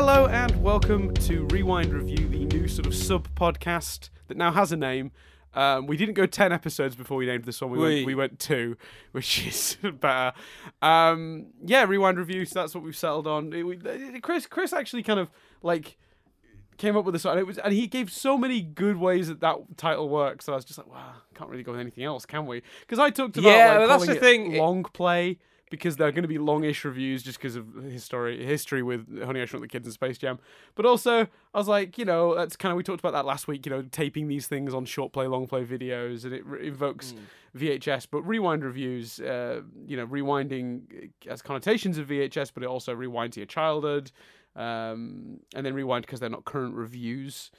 Hello and welcome to Rewind Review, the new sort of sub podcast that now has a name. Um, we didn't go 10 episodes before we named this one. We, We- went, we went two, which is better. Um, yeah, Rewind Review, so that's what we've settled on. It- we- Chris Chris actually kind of like came up with this and it was and he gave so many good ways that that title works that I was just like wow can't really go with anything else can we because I talked about Yeah, like, well, that's calling the it thing. It- long play because they're going to be longish reviews just because of history history with Honey I Shrunk the Kids and Space Jam but also I was like you know that's kind of we talked about that last week you know taping these things on short play long play videos and it re- evokes VHS but rewind reviews uh, you know rewinding has connotations of VHS but it also rewinds your childhood um, and then rewind because they're not current reviews.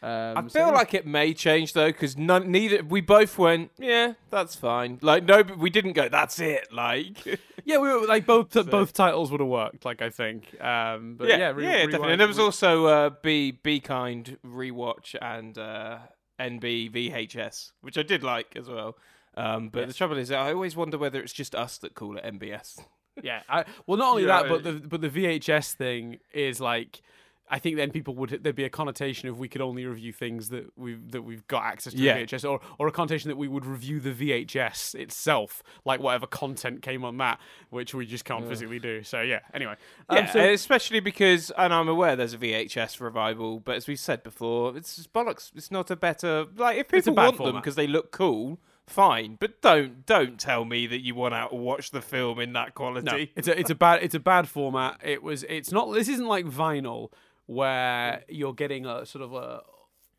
Um, I so feel like it may change though, because none, neither we both went, yeah, that's fine. Like no, but we didn't go. That's it. Like yeah, we were like both both titles would have worked. Like I think, um, but yeah, yeah, re- yeah, rewind- definitely. And there was also uh, Be Be Kind rewatch and uh, NB VHS, which I did like as well. Um, but the trouble is, I always wonder whether it's just us that call it MBS. yeah. I, well, not only Yeah, that, but the but the VHS thing is like. I think then people would there'd be a connotation of we could only review things that we've that we've got access to Yeah. VHS, or or a connotation that we would review the VHS itself, like whatever content came on that, which we just can't physically do. So yeah. Anyway, um, Yeah, so- especially because, and I'm aware there's a VHS revival, but as we said before, it's just bollocks. It's not a better like if It's a people bad want them because they look cool, fine. But don't don't tell me that you want to watch the film in that No, quality. it's a it's a bad it's a bad format. It was it's not this isn't like vinyl where you're getting a sort of a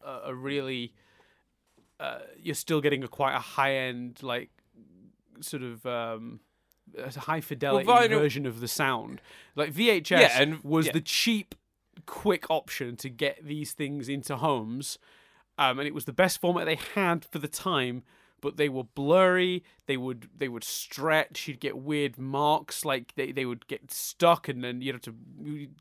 a, really uh, you're still getting a quite a high end like sort of um a high fidelity vinyl- version of the sound. Like VHS Yeah, and- was yeah. the cheap quick option to get these things into homes. Um, and it was the best format they had for the time but they were blurry they would they would stretch you'd get weird marks like they, they would get stuck and then you'd have to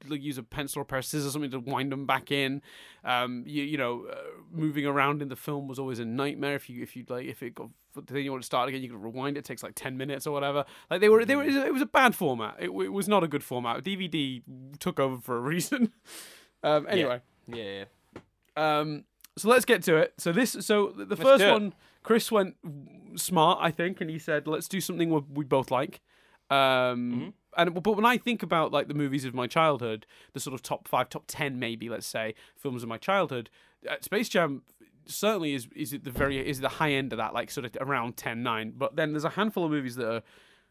use a pencil or a pair of scissors or something to wind them back in. Um you, you know uh, moving around in the film was always a nightmare. If you if you like if it got then you want to start again you could rewind it, it takes like 10 minutes or whatever. Like they were they were it was a bad format. It, it was not a good format. Dvd took over for a reason. Um anyway. Yeah, um, so let's get to it. So this, so the Let's first one, Chris went smart, I think, and he said, "Let's do something we, we both like." Um, Mm-hmm. and but when I think about like the movies of my childhood, the sort of top five, top ten, maybe let's say films of my childhood, uh, Space Jam certainly is is at the very is the high end of that, like sort of around 10, 9. But then there's a handful of movies that are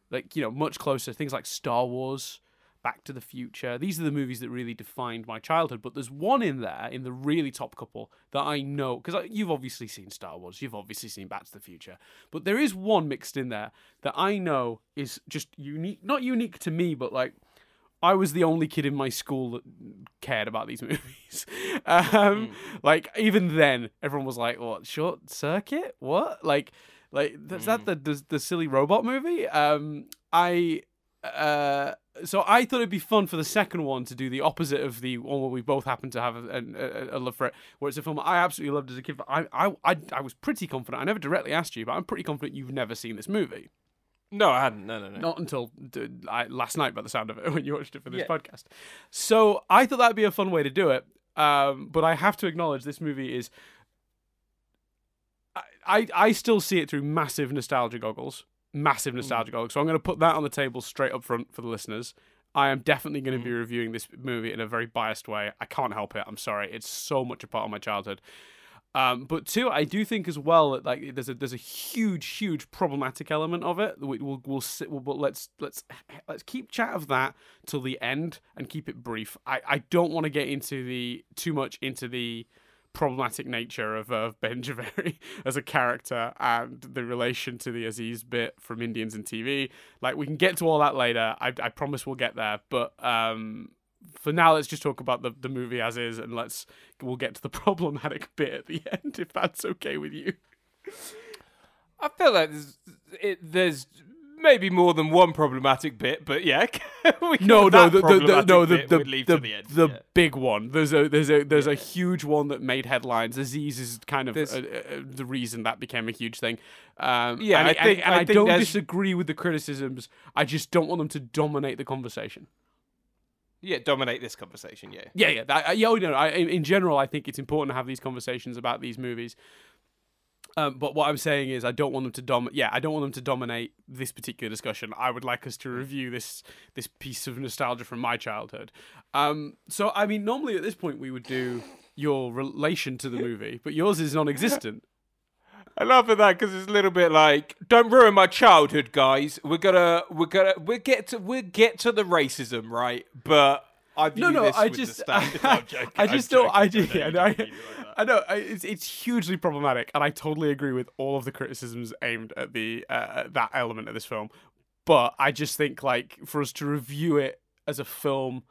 like you know much closer, things like Star Wars. Back to the Future. These are the movies that really defined my childhood. But there's one in there, in the really top couple, that I know because you've obviously seen Star Wars, you've obviously seen Back to the Future, but there is one mixed in there that I know is just unique. Not unique to me, but like I was the only kid in my school that cared about these movies. um, Like even then, everyone was like, "What short circuit? What like?" Like that's that the, the the silly robot movie. Um, I uh, so I thought it'd be fun for the second one to do the opposite of the one where we both happen to have a, a, a love for it, where it's a film I absolutely loved as a kid. But I, I I I was pretty confident. I never directly asked you, but I'm pretty confident you've never seen this movie. no, I hadn't. No, no, no. Not until last night, by the sound of it, when you watched it for this Yeah. podcast. So I thought that'd be a fun way to do it. Um, but I have to acknowledge this movie is. I, I, I still see it through massive nostalgia goggles. Massive nostalgia goggles. So I'm going to put that on the table straight up front for the listeners. I am definitely going to be reviewing this movie in a very biased way. I can't help it. I'm sorry. It's so much a part of my childhood. Um, but two, I do think as well that like there's a there's a huge huge problematic element of it. We, we'll we'll sit. We'll, but let's let's let's keep chat of that till the end and keep it brief. I, I don't want to get into the too much into the problematic nature of, uh, Ben Javeri as a character and the relation to the Aziz bit from Indians on TV. Like we can get to all that later. I, I promise we'll get there. But um, for now, let's just talk about the, the movie as is, and let's we'll get to the problematic bit at the end if that's okay with you. I feel like there's, it, there's maybe more than one problematic bit, but yeah. we No, no, the, the, the no, the the, the, the yeah. big one. There's a there's a there's a huge one that made headlines. Aziz is kind of uh, uh, the reason that became a huge thing. Um, Yeah, and I think- and I I, think don't disagree with the criticisms. I just don't want them to dominate the conversation. Yeah, dominate this conversation. Yeah. Yeah, yeah, that, uh, yeah. oh, no, I, in general, I think it's important to have these conversations about these movies. Um, but what I'm saying is, I don't want them to dom. Yeah, I don't want them to dominate this particular discussion. I would like us to review this this piece of nostalgia from my childhood. Um, so, I mean, normally at this point we would do your relation to the movie, but yours is non-existent. I laugh at that because it's a little bit like, don't ruin my childhood, guys. We're gonna, we're gonna, we get to, we get to the racism, right? But I view No, no, this I with the just, standard- I, I'm joking, I I'm just don't. I joking. do. Yeah, don't no, I, mean to be like that. I know it's it's hugely problematic, and I totally agree with all of the criticisms aimed at the uh, that element of this film. But I just think like for us to review it as a film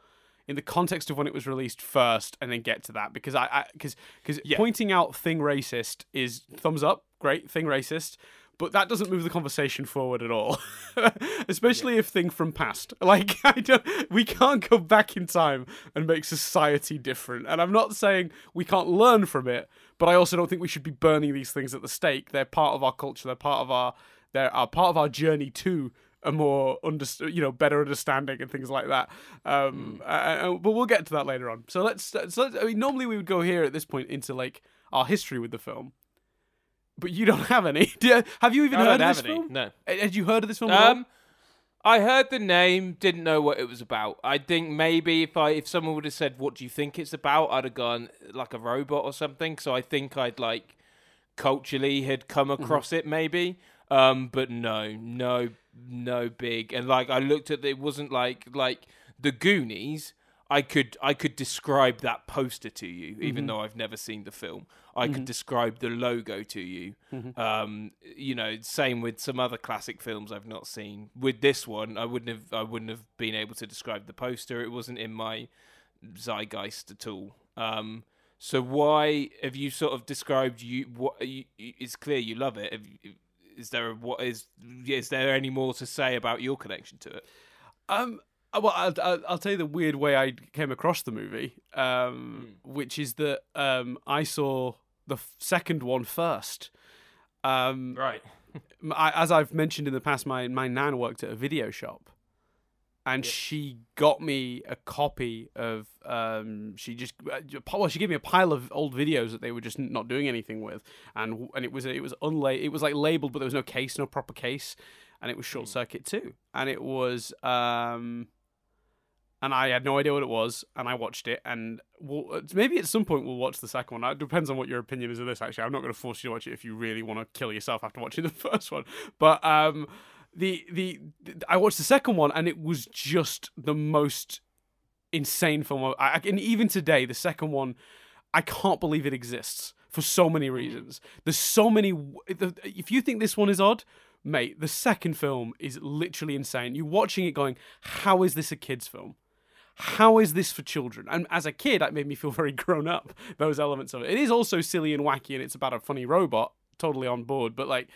in the context of when it was released first, and then get to that because I because because Yeah. pointing out thing racist is thumbs up, great thing racist. But that doesn't move the conversation forward at all, especially if thing from past. Like I don't, we can't go back in time and make society different. And I'm not saying we can't learn from it, but I also don't think we should be burning these things at the stake. They're part of our culture. They're part of our, they're are part of our journey to a more underst- you know, better understanding and things like that. Um, uh, uh, but we'll get to that later on. So let's, so let's, I mean, normally we would go here at this point into like our history with the film. But you don't have any. Do you- have you even I heard of this any. film? No. Had you heard of this film? Um, I heard the name, didn't know what it was about. I think maybe if I if someone would have said, "What do you think it's about?" I'd have gone like a robot or something. So I think I'd like culturally had come Mm-hmm. across it maybe. Um, but no, no, no big. And like I looked at it wasn't like like the Goonies. I could I could describe that poster to you, even Mm-hmm. though I've never seen the film. I could describe the logo to you. Mm-hmm. Um, you know, same with some other classic films I've not seen. With this one, I wouldn't have I wouldn't have been able to describe the poster. It wasn't in my zeitgeist at all. Um, so why have you sort of described you? What you, it's clear you love it. Have, is there a, what is is there any more to say about your connection to it? Um, well, I'll, I'll, I'll tell you the weird way I came across the movie, um, which is that um, I saw the second one first. Um, Right. I, as I've mentioned in the past, my my nan worked at a video shop, and she got me a copy of. Um, she just uh, well, she gave me a pile of old videos that they were just not doing anything with, and and it was it was unla- it was like labeled, but there was no case, no proper case, and it was short circuit too, and it was um. And I had no idea what it was, and I watched it, and we'll, maybe at some point we'll watch the second one. It depends on what your opinion is of this. Actually, I'm not going to force you to watch it if you really want to kill yourself after watching the first one. But um, the the I watched the second one, and it was just the most insane film. I, I- and even today, the second one, I can't believe it exists for so many reasons. There's so many. the- If you think this one is odd, mate, the second film is literally insane. You're watching it, going, "How is this a kids' film?" How is this for children? And as a kid, that made me feel very grown up. Those elements of it. It is also silly and wacky, and it's about a funny robot. Totally on board, but like,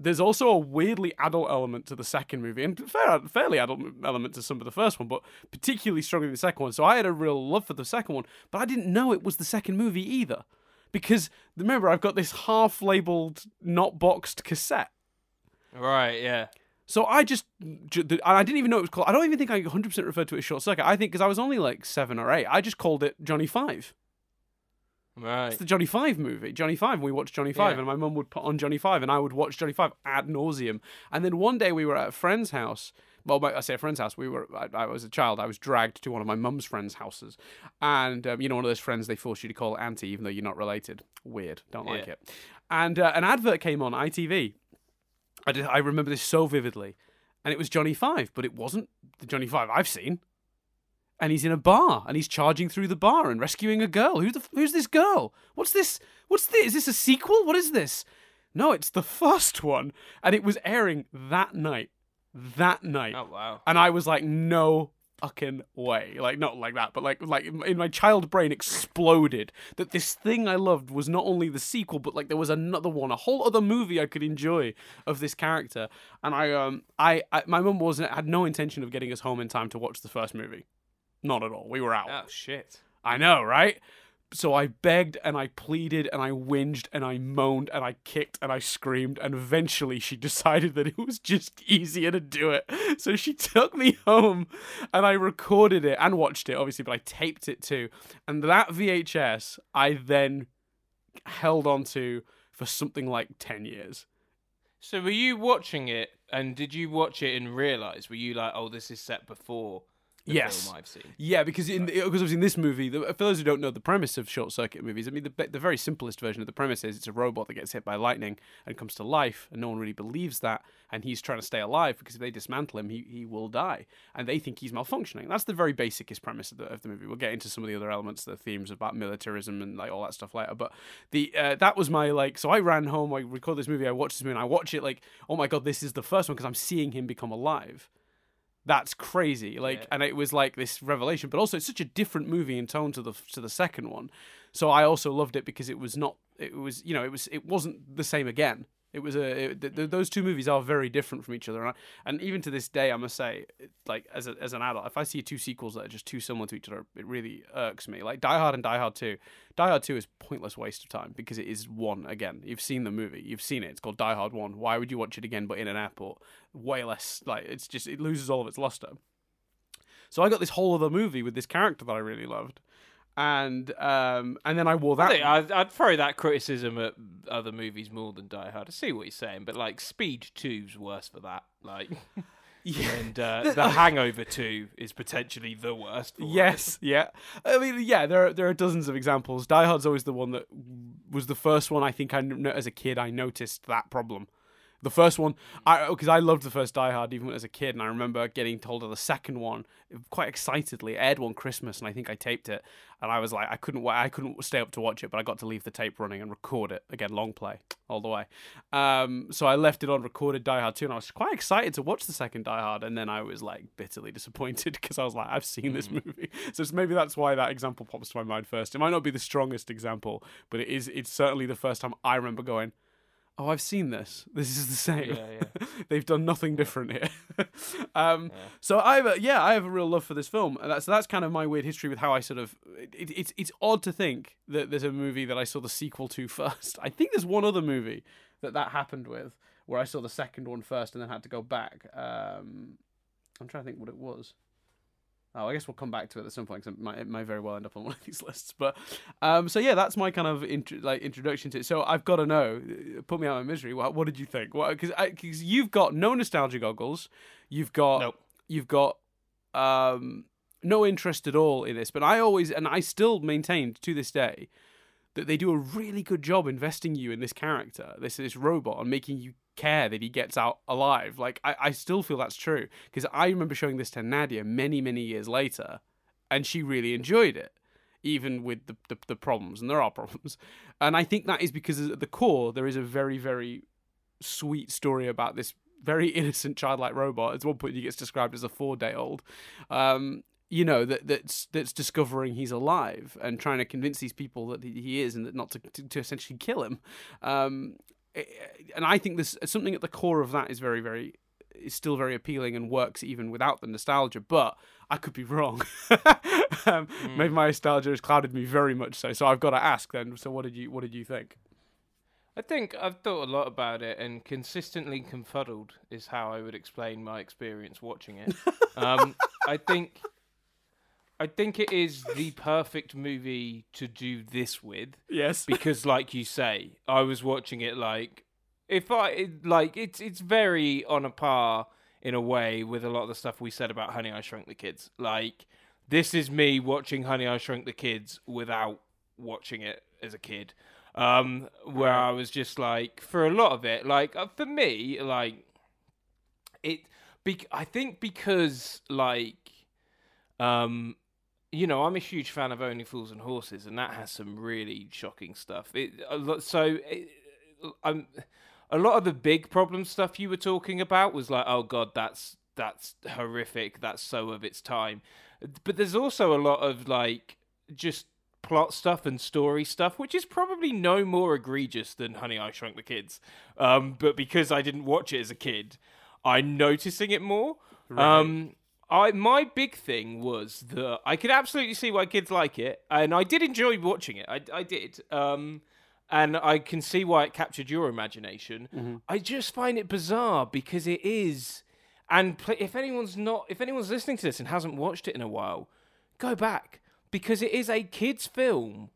there's also a weirdly adult element to the second movie, and fair, fairly adult element to some of the first one, but particularly strongly the second one. So I had a real love for the second one, but I didn't know it was the second movie either, because remember I've got this half-labeled, not boxed cassette. Right. Yeah. So I just, I didn't even know it was called. I don't even think I 100% referred to it as Short Circuit. I think because I was only like seven or eight, I just called it Johnny Five. Right. It's the Johnny Five movie. Johnny Five. We watched Johnny Five, Yeah. and my mum would put on Johnny Five, and I would watch Johnny Five ad nauseum. And then one day we were at a friend's house. Well, I say a friend's house. We were. I, I was a child. I was dragged to one of my mum's friends' houses, and um, you know, one of those friends they force you to call auntie, even though you're not related. Weird. Don't like Yeah. it. And uh, an advert came on ITV. I, did, I remember this so vividly, and it was Johnny Five, but it wasn't the Johnny Five I've seen. And he's in a bar, and he's charging through the bar and rescuing a girl. Who's the who's this girl? What's this? What's this? Is this a sequel? What is this? No, it's the first one, and it was airing that night. That night, Oh wow. and I was like, no fucking way. Like not like that, but like like in my child brain exploded that this thing I loved was not only the sequel, but like there was another one, a whole other movie I could enjoy of this character. And I um I, I my mum wasn't had no intention of getting us home in time to watch the first movie. Not at all. We were out. Oh shit. I know, right? So I begged and I pleaded and I whinged and I moaned and I kicked and I screamed and eventually she decided that it was just easier to do it. So she took me home and I recorded it and watched it obviously, but I taped it too. And that VHS I then held on to for something like 10 years. So were you watching it, and did you watch it and realize? Were you like, "Oh, this is set before Yes. I've seen"? Yeah, because in because obviously in this movie, the, for those who don't know the premise of short circuit movies, I mean the the very simplest version of the premise is it's a robot that gets hit by lightning and comes to life, and no one really believes that, and he's trying to stay alive because if they dismantle him, he, he will die, and they think he's malfunctioning. That's the very basicest premise of the, of the movie. We'll get into some of the other elements, the themes about militarism and like all that stuff later. But the uh, that was my like. So I ran home, I recorded this movie, I watched this movie, and I watch it like, oh my god, this is the first one because I'm seeing him become alive that's crazy like Yeah. and it was like this revelation but also it's such a different movie in tone to the to the second one so i also loved it because it was not it was you know it was it wasn't the same again it was a it, th- th- those two movies are very different from each other and, I, and even to this day i must say like as a, as an adult if i see two sequels that are just too similar to each other it really irks me. Like die hard and die hard 2 die hard 2 is pointless waste of time because it is one again you've seen the movie you've seen it it's called die hard 1 why would you watch it again but in an airport? Way less like it's just it loses all of its luster. So i got this whole other movie with this character that i really loved and um and then i wore I that think I'd, I'd throw that criticism at other movies more than Die Hard. I see what you're saying, but like Speed 2's worse for that. Like, yeah. and uh, The Hangover 2 is potentially the worst. For it. Yes, yeah. I mean, yeah. There are there are dozens of examples. Die Hard's always the one that was the first one. I think I as a kid I noticed that problem. The first one, I because I loved the first Die Hard even as a kid, and I remember getting told of the second one quite excitedly. It aired one Christmas, and I think I taped it, and I was like, I couldn't, I couldn't stay up to watch it, but I got to leave the tape running and record it again, long play all the way. Um, so I left it on, recorded Die Hard two, and I was quite excited to watch the second Die Hard, and then I was like bitterly disappointed because I was like, I've seen this movie, so it's- maybe that's why that example pops to my mind first. It might not be the strongest example, but it is. It's certainly the first time I remember going. Oh, I've seen this. This is the same. Yeah, yeah. They've done nothing different here. um, Yeah. So I have a, yeah, I have a real love for this film, and that's that's kind of my weird history with how I sort of. It, it's it's odd to think that there's a movie that I saw the sequel to first. I think there's one other movie that that happened with where I saw the second one first and then had to go back. Um, I'm trying to think what it was. Oh, I guess we'll come back to it at some point 'cause it might, it might very well end up on one of these lists. But um, so yeah, that's my kind of intro, like introduction to it. So I've got to know, uh, put me out of my misery. What, what did you think? Because because you've got no nostalgia goggles, you've got Nope. you've got um, no interest at all in this. But I always and I still maintained to this day that they do a really good job investing you in this character, this this robot, and making you care that he gets out alive. Like I, I still feel that's true because I remember showing this to Nadia many many years later, and she really enjoyed it, even with the the, the problems, and there are problems. And I think that is because at the core there is a very very sweet story about this very innocent childlike robot. At one point, he gets described as a four day old. Um, you know that that's that's discovering he's alive and trying to convince these people that he- is and that not to to, to essentially kill him. Um, and I think there's something at the core of that is very very is still very appealing and works even without the nostalgia. But I could be wrong. um, Maybe my nostalgia has clouded me very much so. So I've got to ask then. So what did you what did you think? I think I've thought a lot about it, and consistently confuddled is how I would explain my experience watching it. um, I think, I think it is the perfect movie to do this with Yes. because, like you say, I was watching it like if I like it's it's very on a par in a way with a lot of the stuff we said about Honey I Shrunk the Kids. Like this is me watching Honey I Shrunk the Kids without watching it as a kid. Um, where I was just like, for a lot of it, like uh, for me, like it. Be- I think because like, um, you know, I'm a huge fan of Only Fools and Horses, and that has some really shocking stuff. It lot, so it, I'm a lot of the big problem stuff you were talking about was like, oh god, that's that's horrific. That's so of its time. But there's also a lot of like just plot stuff and story stuff, which is probably no more egregious than Honey I Shrunk the Kids. Um, but because I didn't watch it as a kid, I'm noticing it more. Um, I my big thing was that I could absolutely see why kids like it, and I did enjoy watching it. I, I did, um, and I can see why it captured your imagination. I just find it bizarre because it is, and pl- if anyone's not, if anyone's listening to this and hasn't watched it in a while, go back because it is a kids' film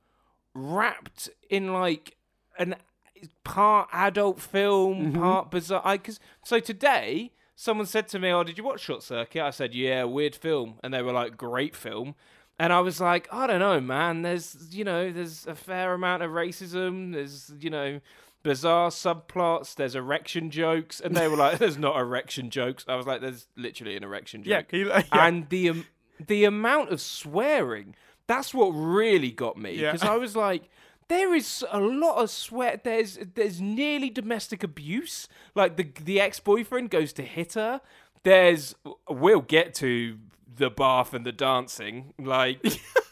wrapped in like an part adult film, part bizarre. I, cause, so today, someone said to me, "Oh, did you watch Short Circuit?" I said, "Yeah, weird film," and they were like, "Great film." And I was like, I don't know, man. There's, you know, there's a fair amount of racism. There's, you know, bizarre subplots. There's erection jokes, and they were like, "There's not erection jokes." I was like, "There's literally an erection joke." Yeah, you, yeah. and the um, the amount of swearing that's what really got me Yeah. because I was like there is a lot of sweat there's there's nearly domestic abuse like the the ex-boyfriend goes to hit her there's we'll get to the bath and the dancing like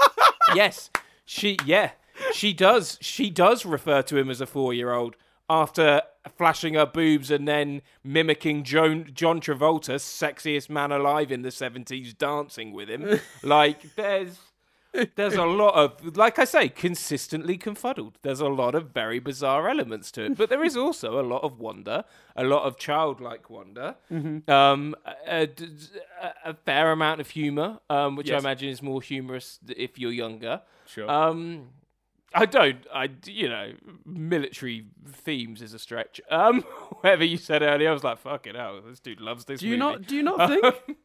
yes she yeah she does she does refer to him as a 4-year-old after flashing her boobs and then mimicking Joan, John Travolta, sexiest man alive in the 70s, dancing with him. like, there's. There's a lot of, like I say, consistently confuddled. There's a lot of very bizarre elements to it, but there is also a lot of wonder, a lot of childlike wonder, um, a, a- a fair amount of humor, um, which I imagine is more humorous if you're younger. Sure. Um, I don't. I you know, military themes is a stretch. Um, whatever you said earlier, I was like, "Fuck it hell, this dude loves this." do you movie. not? Do you not think?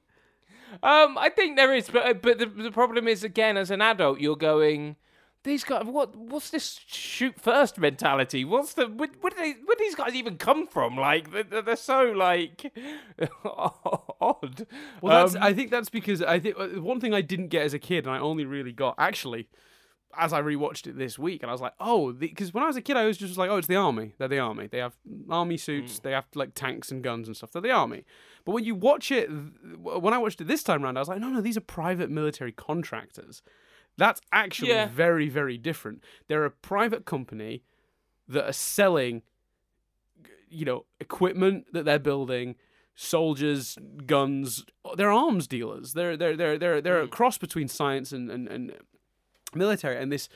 Um, I think there is, but uh, but the the problem is again, as an adult, you're going. These guys, what? What's this shoot first mentality? What's the? Where, where, do they, where do these guys even come from? Like they're, they're so like odd. Well, that's, Um, I think that's because I think uh, one thing I didn't get as a kid, and I only really got actually as I rewatched it this week, and I was like, oh, because when I was a kid, I was just like, oh, it's the army. They're the army. They have army suits. Mm. They have like tanks and guns and stuff. They're the army. But when you watch it, when I watched it this time around, I was like, no, no, these are private military contractors. That's actually Yeah. very, very different. They're a private company that are selling, you know, equipment that they're building, soldiers, guns. They're arms dealers. They're they're they're they're they're mm. a cross between science and and, and military. And this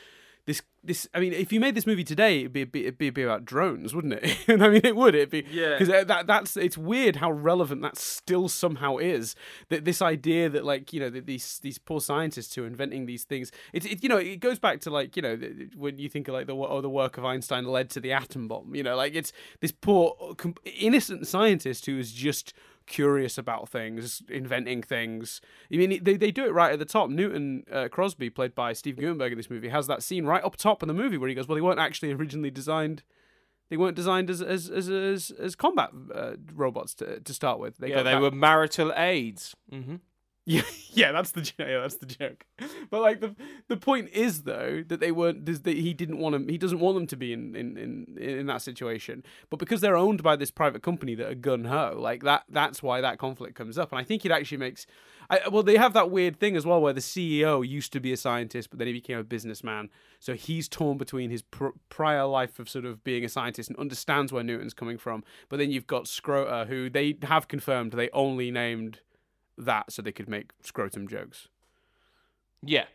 this this. I mean, if you made this movie today, it'd be it'd be, it'd be about drones, wouldn't it? I mean, it would. It'd be Yeah. because uh, that that's it's weird how relevant that still somehow is. That this idea that like you know that these these poor scientists who are inventing these things. It, it you know it goes back to like you know when you think of like the oh, the work of Einstein led to the atom bomb. You know like it's this poor innocent scientist who is just curious about things, inventing things. I mean, they, they do it right at the top. Newton uh, Crosby, played by Steve Guttenberg in this movie, has that scene right up top in the movie where he goes, "Well, they weren't actually originally designed. They weren't designed as as as as, as combat uh, robots to to start with. They yeah, they that- were marital aids. Mm-hmm. Yeah, yeah, that's the yeah, that's the joke. But like the the point is though that they weren't that he didn't want them. He doesn't want them to be in in in in that situation. But because they're owned by this private company that are gun ho, like that that's why that conflict comes up. And I think it actually makes. I, well, they have that weird thing as well, where the CEO used to be a scientist, but then he became a businessman. So he's torn between his pr- prior life of sort of being a scientist and understands where Newton's coming from. But then you've got Scrota, who they have confirmed they only named that so they could make scrotum jokes. Yeah.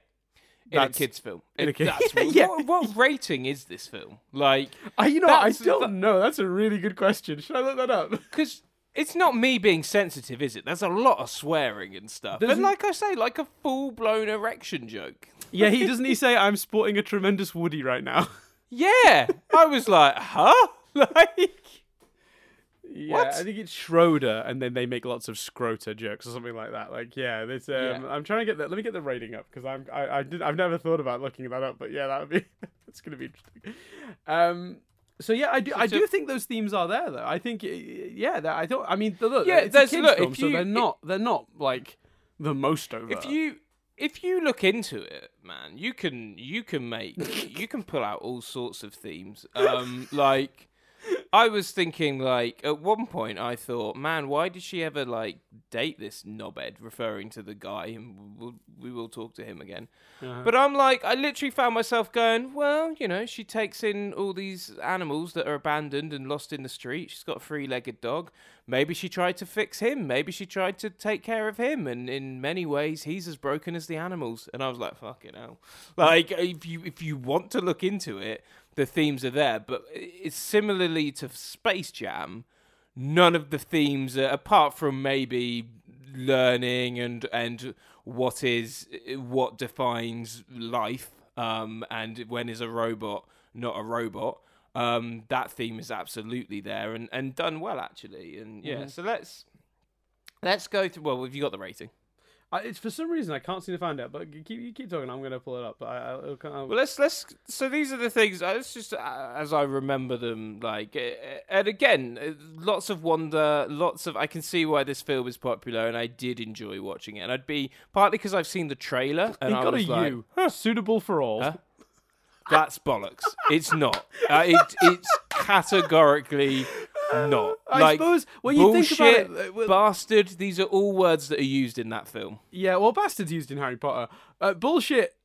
In That's- a kids' film. in a It- kid- that's what, Yeah. what, what rating is this film? Like, I, you know, I don't that- know. That's a really good question. Should I look that up? because it's not me being sensitive, is it? There's a lot of swearing and stuff. There's and like I say, like a full blown erection joke. yeah, he doesn't. He say, "I'm sporting a tremendous Woody right now." Yeah. I was like, huh? Like, Yeah, What? I think it's Skroeder, and then they make lots of Scrota jokes or something like that. Like, yeah, it's, um, Yeah. I'm trying to get that. Let me get the rating up because I'm I, I did I've never thought about looking that up, but yeah, that would be that's gonna be interesting. Um. So yeah, I do. I so- do think those themes are there, though. I think, yeah, that I thought. I mean, look, Yeah, it's a kids look, film, if so they're not. They're not like the most over. if you if you look into it, man, you can you can make you can pull out all sorts of themes. Um, like I was thinking like at one point I thought, man, why did she ever like date this knobhead? Referring to the guy, and we'll, we will talk to him again. Uh-huh. But I'm like, I literally found myself going, well, you know, she takes in all these animals that are abandoned and lost in the street. She's got a three-legged dog. Maybe she tried to fix him. Maybe she tried to take care of him. And in many ways, he's as broken as the animals. And I was like, fucking hell. Like, if you if you want to look into it, the themes are there. But it's similarly to Space Jam. None of the themes, are, apart from maybe learning and and what is what defines life um, and when is a robot not a robot um, that theme is absolutely there and, and done well actually and yeah Mhm. so let's let's go through well have you got the rating I, it's for some reason I can't seem to find it, but you keep you keep talking. I'm going to pull it up. But I, I, well let's let's so these are the things uh, it's just uh, as i remember them like uh, and again uh, lots of wonder lots of i can see why this film is popular and i did enjoy watching it and i'd be partly because i've seen the trailer and I got a was like, U, suitable for all. Huh? That's bollocks. It's not. Uh, it, it's categorically not. I like suppose when you think about it, uh, well- bastard. These are all words that are used in that film. Yeah, well, bastard's used in Harry Potter. Uh, bullshit,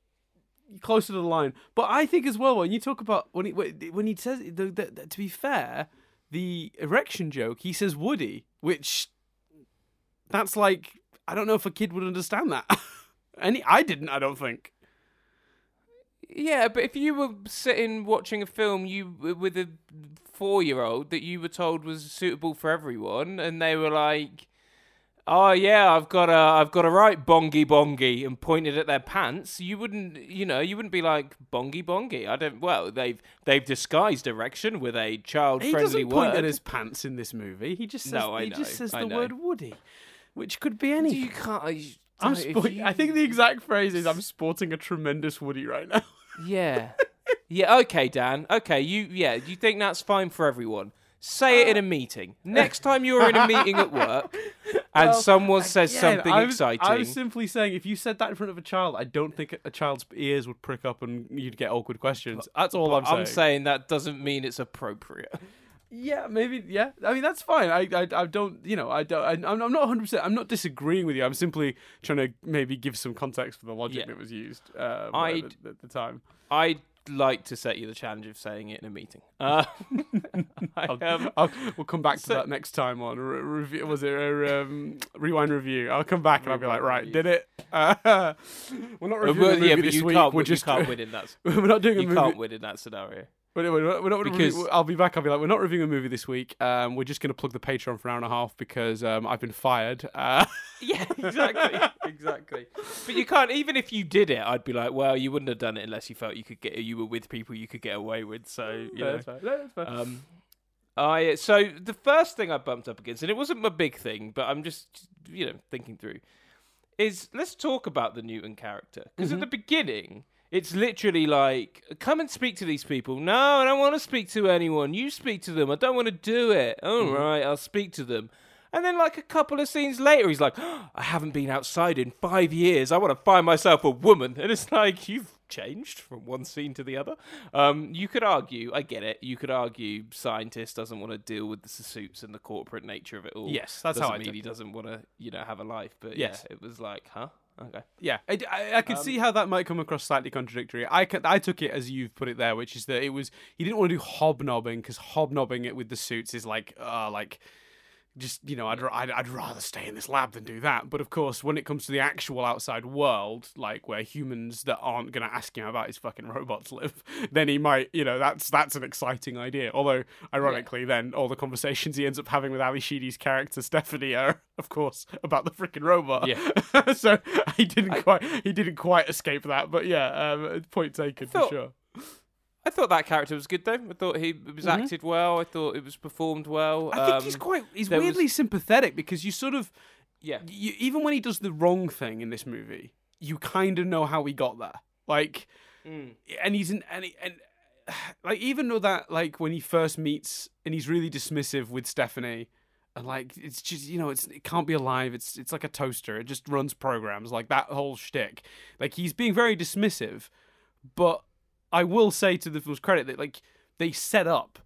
closer to the line. But I think as well when you talk about when he when he says the, the, the- to be fair, the erection joke he says Woody, which that's like I don't know if a kid would understand that. Any I didn't. I don't think. Yeah, but if you were sitting watching a film you with a four-year-old that you were told was suitable for everyone, and they were like. Oh yeah, I've got a I've got a right bongy bongy and pointed at their pants. You wouldn't you know, you wouldn't be like bongy bongy. I don't well, they've they've disguised erection with a child He friendly doesn't point word. at his pants in this movie. He just says No, he know, just says I the know. word Woody, which could be anything. you can't I, I'm if spo- you- I think the exact phrase is I'm sporting a tremendous Woody right now. Yeah. yeah, okay, Dan. Okay, you yeah, you think that's fine for everyone. Say it in a meeting. Next time you're in a meeting at work and Well, someone says Again, something I was, exciting. I was simply saying, if you said that in front of a child, I don't think a child's ears would prick up and you'd get awkward questions. That's all I'm saying. I'm saying that doesn't mean it's appropriate. Yeah, maybe. Yeah, I mean that's fine. I, I, I don't. You know, I don't. I, I'm I'm not 100. percent I'm not disagreeing with you. I'm simply trying to maybe give some context for the logic Yeah. that was used uh, at, the, at the time. I'd like to set you the challenge of saying it in a meeting. Uh, I, I'll, um, I'll, we'll come back to so- that next time on re- review. Was it a um, rewind review? I'll come back and I'll be like, right, review. did it? Uh, we're not well, reviewing a movie yeah, this week. we're just can't win in that. we're not doing a You movie. can't win in that scenario. We're, we're, we're not Because- I'll be back. I'll be like, we're not reviewing a movie this week. Um, we're just going to plug the Patreon for an hour and a half because um, I've been fired. Uh, Yeah, exactly, exactly. But you can't. Even if you did it, I'd be like, well, you wouldn't have done it unless you felt you could get. You were with people you could get away with. So you no, know. that's fine. No, that's fine. Um, I so the first thing I bumped up against, and it wasn't my big thing, but I'm just you know thinking through, is let's talk about the Newton character because Mm-hmm. at the beginning. It's literally like, come and speak to these people. No, I don't want to speak to anyone. You speak to them. I don't want to do it. All right, Mm-hmm. I'll speak to them. And then, like a couple of scenes later, he's like, I haven't been outside in five years. I want to find myself a woman. And it's like, you've changed from one scene to the other. Um, you could argue, I get it. You could argue scientist doesn't want to deal with the suits and the corporate nature of it all. Yes, that's doesn't how I mean he doesn't want to, you know, have a life. But Yes. yeah, it was like, huh? Okay. Yeah, I, I, I could Um, see how that might come across slightly contradictory. I could, I took it as you've put it there, which is that it was he didn't want to do hobnobbing because hobnobbing it with the suits is like, uh, like just you know, I'd, I'd I'd rather stay in this lab than do that. But of course, when it comes to the actual outside world, like where humans that aren't gonna ask him about his fucking robots live, then he might, you know, that's that's an exciting idea. Although, ironically, then all the conversations he ends up having with Ally Sheedy's character Stephanie are, of course, about the freaking robot. Yeah. so he didn't quite he didn't quite escape that, but yeah, um, point taken thought- for sure. I thought that character was good though. I thought he was acted well. I thought it was performed well. Mm-hmm. I think he's Um, quite he's there was- weirdly sympathetic because you sort of yeah. you, even when he does the wrong thing in this movie, you kind of know how he got there. Like, Mm. and he's in and he, and like even though that like when he first meets and he's really dismissive with Stephanie. And like it's just you know it's it can't be alive. It's it's like a toaster. It just runs programs like that whole shtick. Like he's being very dismissive, but I will say to the film's credit that like they set up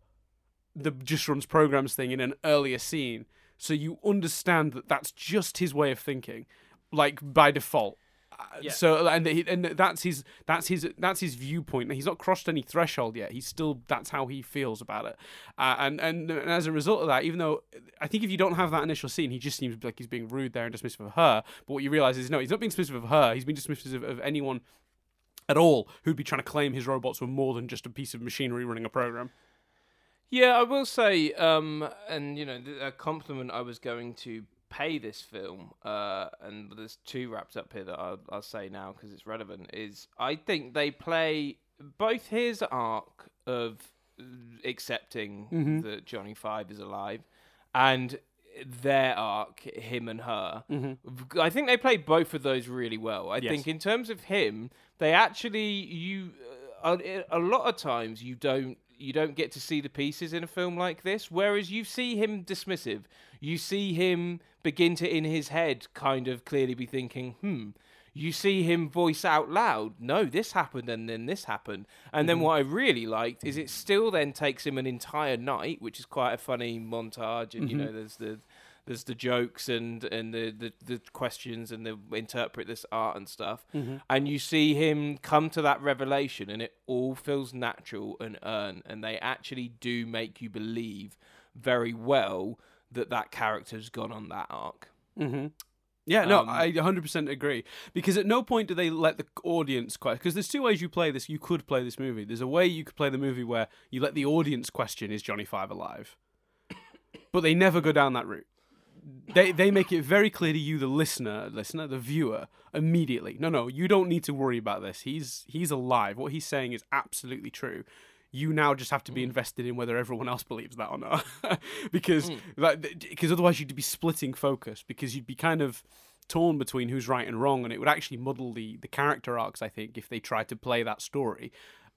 the just runs programs thing in an earlier scene, so you understand that that's just his way of thinking, like by default. Uh, Yeah. So and he, and that's his that's his that's his viewpoint. He's not crossed any threshold yet. He's still that's how he feels about it. Uh, and, and and as a result of that, even though I think if you don't have that initial scene, he just seems like he's being rude there and dismissive of her. But what you realize is no, he's not being dismissive of her. He's being dismissive of, of anyone at all who'd be trying to claim his robots were more than just a piece of machinery running a program. Yeah, I will say, um, and you know, a compliment I was going to pay this film, uh, and there's two wrapped up here that I'll, I'll say now because it's relevant. Is I think they play both his arc of accepting Mhm. that Johnny Five is alive, and their arc, him and her. Mm-hmm. I think they played both of those really well. I Yes. think in terms of him, they actually you uh, a, a lot of times you don't you don't get to see the pieces in a film like this. Whereas you see him dismissive, you see him begin to in his head kind of clearly be thinking, hmm. You see him voice out loud, no, this happened and then this happened. And then what I really liked is it still then takes him an entire night, which is quite a funny montage. And, you know, there's the there's the jokes and and the, the, the questions and the interpret this art and stuff and you see him come to that revelation and it all feels natural and earned and they actually do make you believe very well that that character's gone on that arc Mm-hmm. Yeah, no, Um, I 100% agree. Because at no point do they let the audience question. Because there's two ways you play this. You could play this movie. There's a way you could play the movie where you let the audience question, is Johnny Five alive? But they never go down that route. They they make it very clear to you, the listener, listener, the viewer, immediately. No, no, you don't need to worry about this. He's he's alive. What he's saying is absolutely true. You now just have to be hmm. invested in whether everyone else believes that or not, because hmm. because otherwise you'd be splitting focus because you'd be kind of torn between who's right and wrong, and it would actually muddle the the character arcs. I think if they tried to play that story,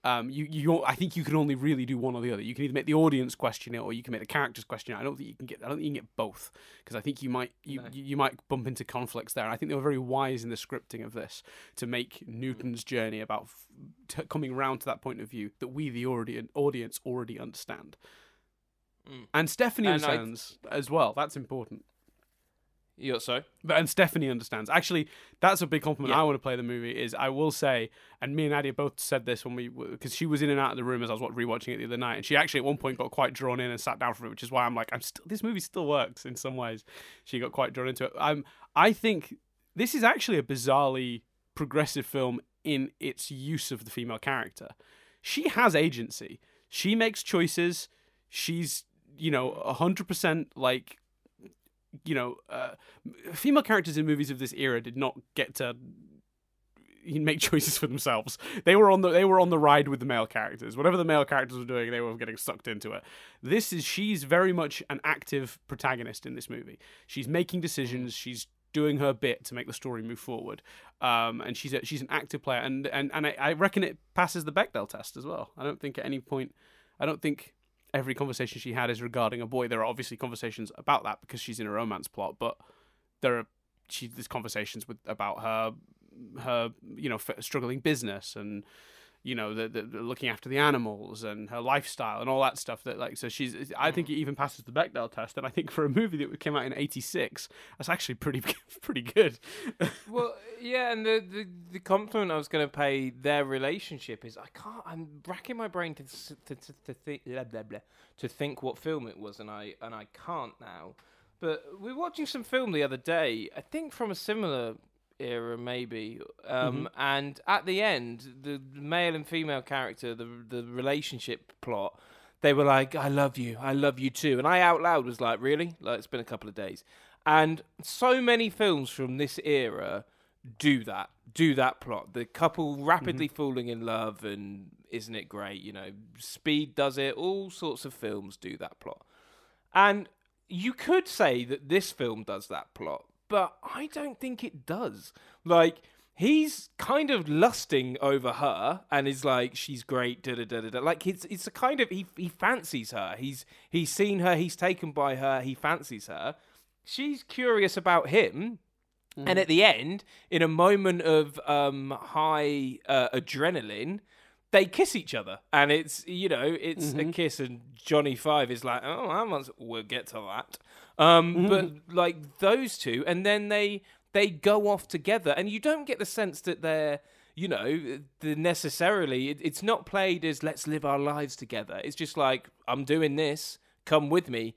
um, you you I think you can only really do one or the other. You can either make the audience question it, or you can make the characters question it. I don't think you can get I don't think you can get both because I think you might you, No. you might bump into conflicts there. And I think they were very wise in the scripting of this to make Newton's journey about f- t- coming round to that point of view that we the audi- audience already understand. Mm. And Stephanie And I- understands as well. That's important. You so But and Stephanie understands. Actually, that's a big compliment Yeah. I want to play the movie. Is I will say, and me and Nadia both said this when we because she was in and out of the room as I was rewatching it the other night, and she actually at one point got quite drawn in and sat down for it, which is why I'm like, I'm still this movie still works in some ways. She got quite drawn into it. Um, I think this is actually a bizarrely progressive film in its use of the female character. She has agency. She makes choices. She's you know hundred percent like you know, uh, female characters in movies of this era did not get to make choices for themselves. They were on the they were on the ride with the male characters. Whatever the male characters were doing, they were getting sucked into it. This is she's very much an active protagonist in this movie. She's making decisions. She's doing her bit to make the story move forward. Um, and she's a, she's an active player, and and and I, I reckon it passes the Bechdel test as well. I don't think at any point, I don't think every conversation she had is regarding a boy. There are obviously conversations about that because she's in a romance plot, but there are she there's conversations with about her her you know struggling business and you know the, the, the looking after the animals and her lifestyle and all that stuff that like so she's I think mm. it even passes the Bechdel test. And I think for a movie that came out in 86 that's actually pretty pretty good. Well yeah and the, the the compliment i was going to pay their relationship is i can't i'm racking my brain to to, to, to think blah, blah, blah, to think what film it was and i and i can't now. But we were watching some film the other day i think from a similar era maybe. Um and at the end the male and female character the the relationship plot they were like i love you. I love you too. And i out loud was like really? Like it's been a couple of days. And so many films from this era do that do that plot. The couple rapidly falling in love and isn't it great you know? Speed does it. All sorts of films do that plot. And you could say that this film does that plot but i don't think it does like he's kind of lusting over her and is like she's great da da da da, da. like it's it's a kind of he, he fancies her he's he's seen her he's taken by her he fancies her she's curious about him and at the end in a moment of um high uh, adrenaline they kiss each other, and it's you know it's Mm-hmm. a kiss, and Johnny Five is like, oh, I must, we'll get to that. Um, Mm-hmm. but like those two, and then they they go off together, and you don't get the sense that they're you know the necessarily. It, it's not played as let's live our lives together. It's just like I'm doing this, come with me.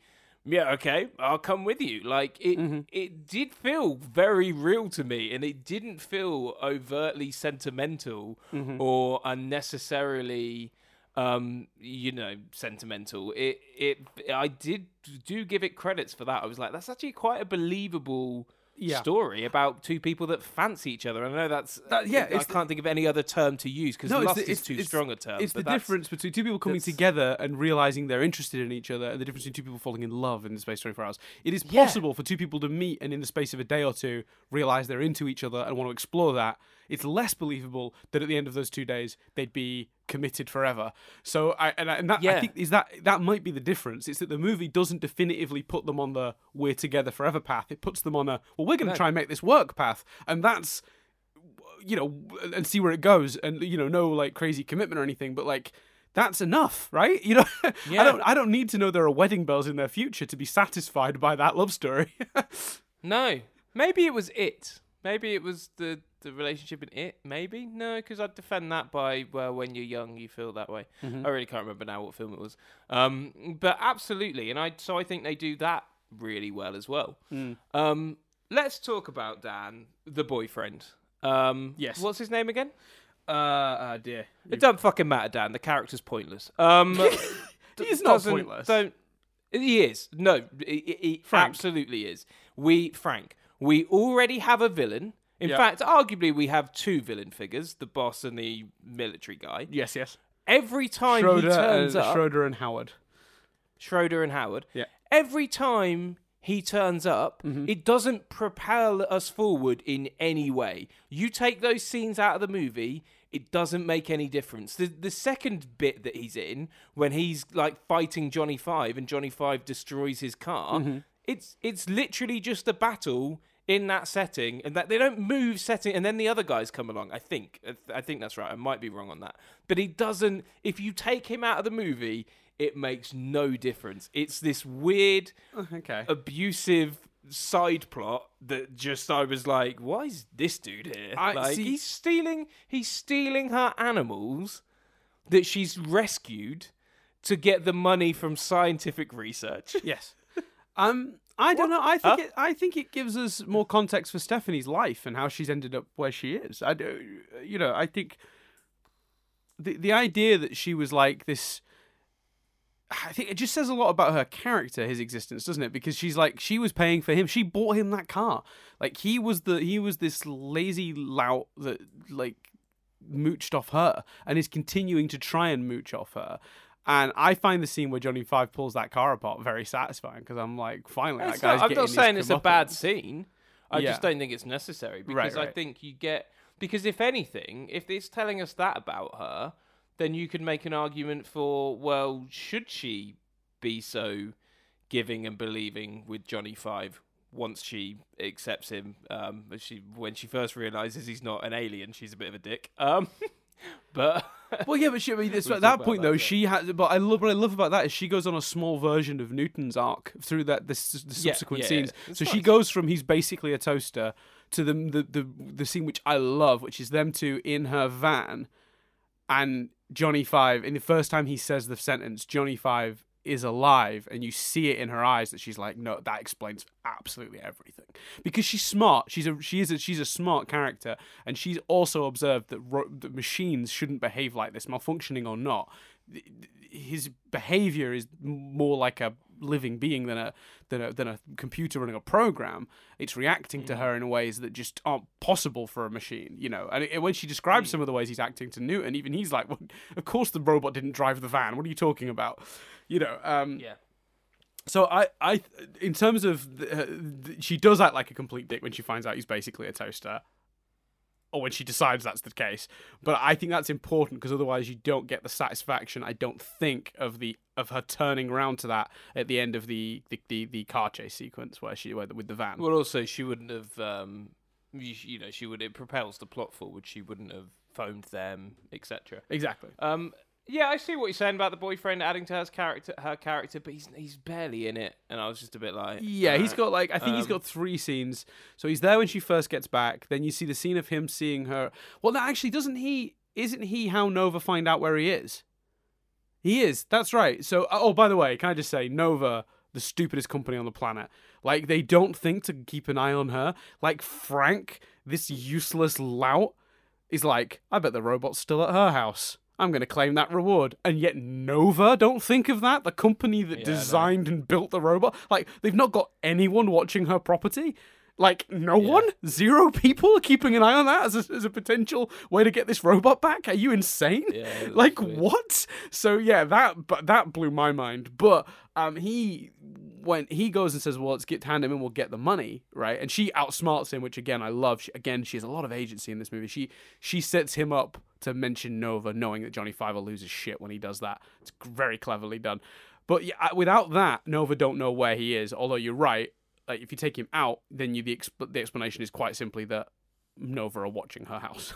Yeah, okay, I'll come with you. Like it, Mm-hmm. it did feel very real to me, and it didn't feel overtly sentimental Mm-hmm. or unnecessarily, um, you know, sentimental. It, it, I did do give it credits for that. I was like, that's actually quite a believable. Yeah. Story about two people that fancy each other. And I know that's That- yeah, I it's can't think of any other term to use because No, it's lust the- is it's- too it's- strong a term. It's the difference between two people coming together and realizing they're interested in each other, and the difference between two people falling in love in the space of 24 hours. It is Yeah. possible for two people to meet and in the space of a day or two realize they're into each other and want to explore that. It's less believable that at the end of those two days they'd be committed forever. So I and, I, and that I think is that that might be the difference. It's that the movie doesn't definitively put them on the we're together forever path. It puts them on a well we're going to No. try and make this work path, and that's you know, and see where it goes, and you know, no like crazy commitment or anything, but like that's enough, right? You know, Yeah. I don't, I don't need to know there are wedding bells in their future to be satisfied by that love story. No, maybe it was it. Maybe it was the the relationship in it. Maybe no, because I'd defend that by well, when you're young, you feel that way. I really can't remember now what film it was. Um, but absolutely, and I so I think they do that really well as well. Um, let's talk about Dan, the boyfriend. Um, Yes. What's his name again? uh, uh dear, It doesn't fucking matter, Dan. The character's pointless. Um, he's not pointless. Don't. He is. No, he, he absolutely is. We Frank. We already have a villain. In Yeah. fact, arguably, we have two villain figures: the boss and the military guy. Yes, yes. Every time Skroeder, he turns uh, up, Skroeder and Howard. Skroeder and Howard. Yeah. Every time he turns up, Mm-hmm. it doesn't propel us forward in any way. You take those scenes out of the movie, it doesn't make any difference. The the second bit that he's in, when he's like fighting Johnny Five and Johnny Five destroys his car, Mm-hmm. it's it's literally just a battle in that setting and that they don't move setting and then the other guys come along. I think i think that's right. I might be wrong on that. But he doesn't if you take him out of the movie it makes no difference. It's this weird Okay. abusive side plot that just i was like why is this dude here? I- like see- he's stealing he's stealing her animals that she's rescued to get the money from scientific research. Yes. Um, I don't know. I think it, I think it gives us more context for Stephanie's life and how she's ended up where she is. I do, you know, I think the the idea that she was like this. I think it just says a lot about her character, his existence, doesn't it? Because she's like she was paying for him. She bought him that car. Like he was the he was this lazy lout that like mooched off her and is continuing to try and mooch off her. And I find the scene where Johnny Five pulls that car apart very satisfying because I'm like, finally, that It's guy's not, I'm not saying it's a bad scene. I Yeah. just don't think it's necessary because Right, I think you get because if anything, if it's telling us that about her, then you could make an argument for well, should she be so giving and believing with Johnny Five once she accepts him? Um, she when she first realizes he's not an alien, she's a bit of a dick. Um, but Well, yeah, but she, I mean, it's, at that point that, though, yeah. she has. But I love what I love about that is she goes on a small version of Newton's arc through that this the subsequent yeah, scenes. yeah. It's So she goes from he's basically a toaster to the, the the the scene which I love, which is them two in her van, and Johnny Five. In the first time he says the sentence, Johnny Five is alive, and you see it in her eyes that she's like, no, that explains absolutely everything because she's smart. She's a she is a, she's a smart character, and she's also observed that, ro- that machines shouldn't behave like this, malfunctioning or not. His behavior is more like a living being than a than a than a computer running a program. It's reacting to mm. her in ways that just aren't possible for a machine, you know. And it, when she describes mm. some of the ways he's acting to Newton, even he's like, well, "Of course, the robot didn't drive the van. What are you talking about?" You know. Um, yeah. so I, I, in terms of, the, uh, th- she does act like a complete dick when she finds out he's basically a toaster, or when she decides that's the case. But I think that's important because otherwise you don't get the satisfaction. I don't think of the of her turning around to that at the end of the the, the, the car chase sequence where she where, with the van. Well, also she wouldn't have. Um, you, you know, she would. It propels the plot forward. She wouldn't have phoned them, etc. Exactly. Um, yeah, I see what you're saying about the boyfriend adding to her character, her character, but he's he's barely in it, and I was just a bit like, Yeah, he's uh, got like I think he's um, got three scenes. So he's there when she first gets back. Then you see the scene of him seeing her. Well, that actually, doesn't he? Isn't he how Nova find out where he is? He is. That's right. So, uh, oh, by the way, can I just say Nova, the stupidest company on the planet. Like they don't think to keep an eye on her. Like Frank, this useless lout, is like, I bet the robot's still at her house. I'm going to claim that reward. And yet Nova don't think of that. The company that Yeah, designed and built the robot. Like they've not got anyone watching her property. Like no one, zero people are keeping an eye on that as a, as a potential way to get this robot back. Are you insane? Yeah, like weird. what? So yeah, that but that blew my mind. But um, he when he goes and says, "Well, let's get hand him and we'll get the money," right? And she outsmarts him, which again I love. She, again, she has a lot of agency in this movie. She she sets him up to mention Nova, knowing that Johnny Five will lose his shit when he does that. It's very cleverly done. But yeah, without that, Nova don't know where he is. Although you're right, like if you take him out, then you the exp- the explanation is quite simply that Nova are watching her house.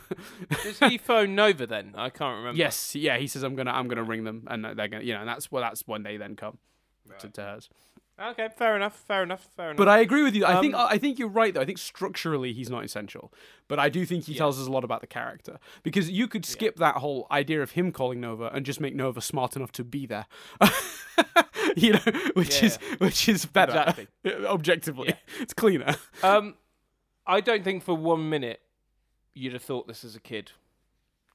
Does he phone Nova then? I can't remember. yes, yeah, he says I'm gonna I'm gonna ring them, and they're gonna you know, and that's well that's when they then come to, to. Okay, fair enough. Fair enough. Fair enough. But I agree with you. I think Um, I think you're right though. I think structurally he's not essential, but I do think he tells us a lot about the character because you could skip that whole idea of him calling Nova and just make Nova smart enough to be there. you know, which Yeah, is which is better Exactly. objectively. It's cleaner. um, I don't think for one minute you'd have thought this as a kid.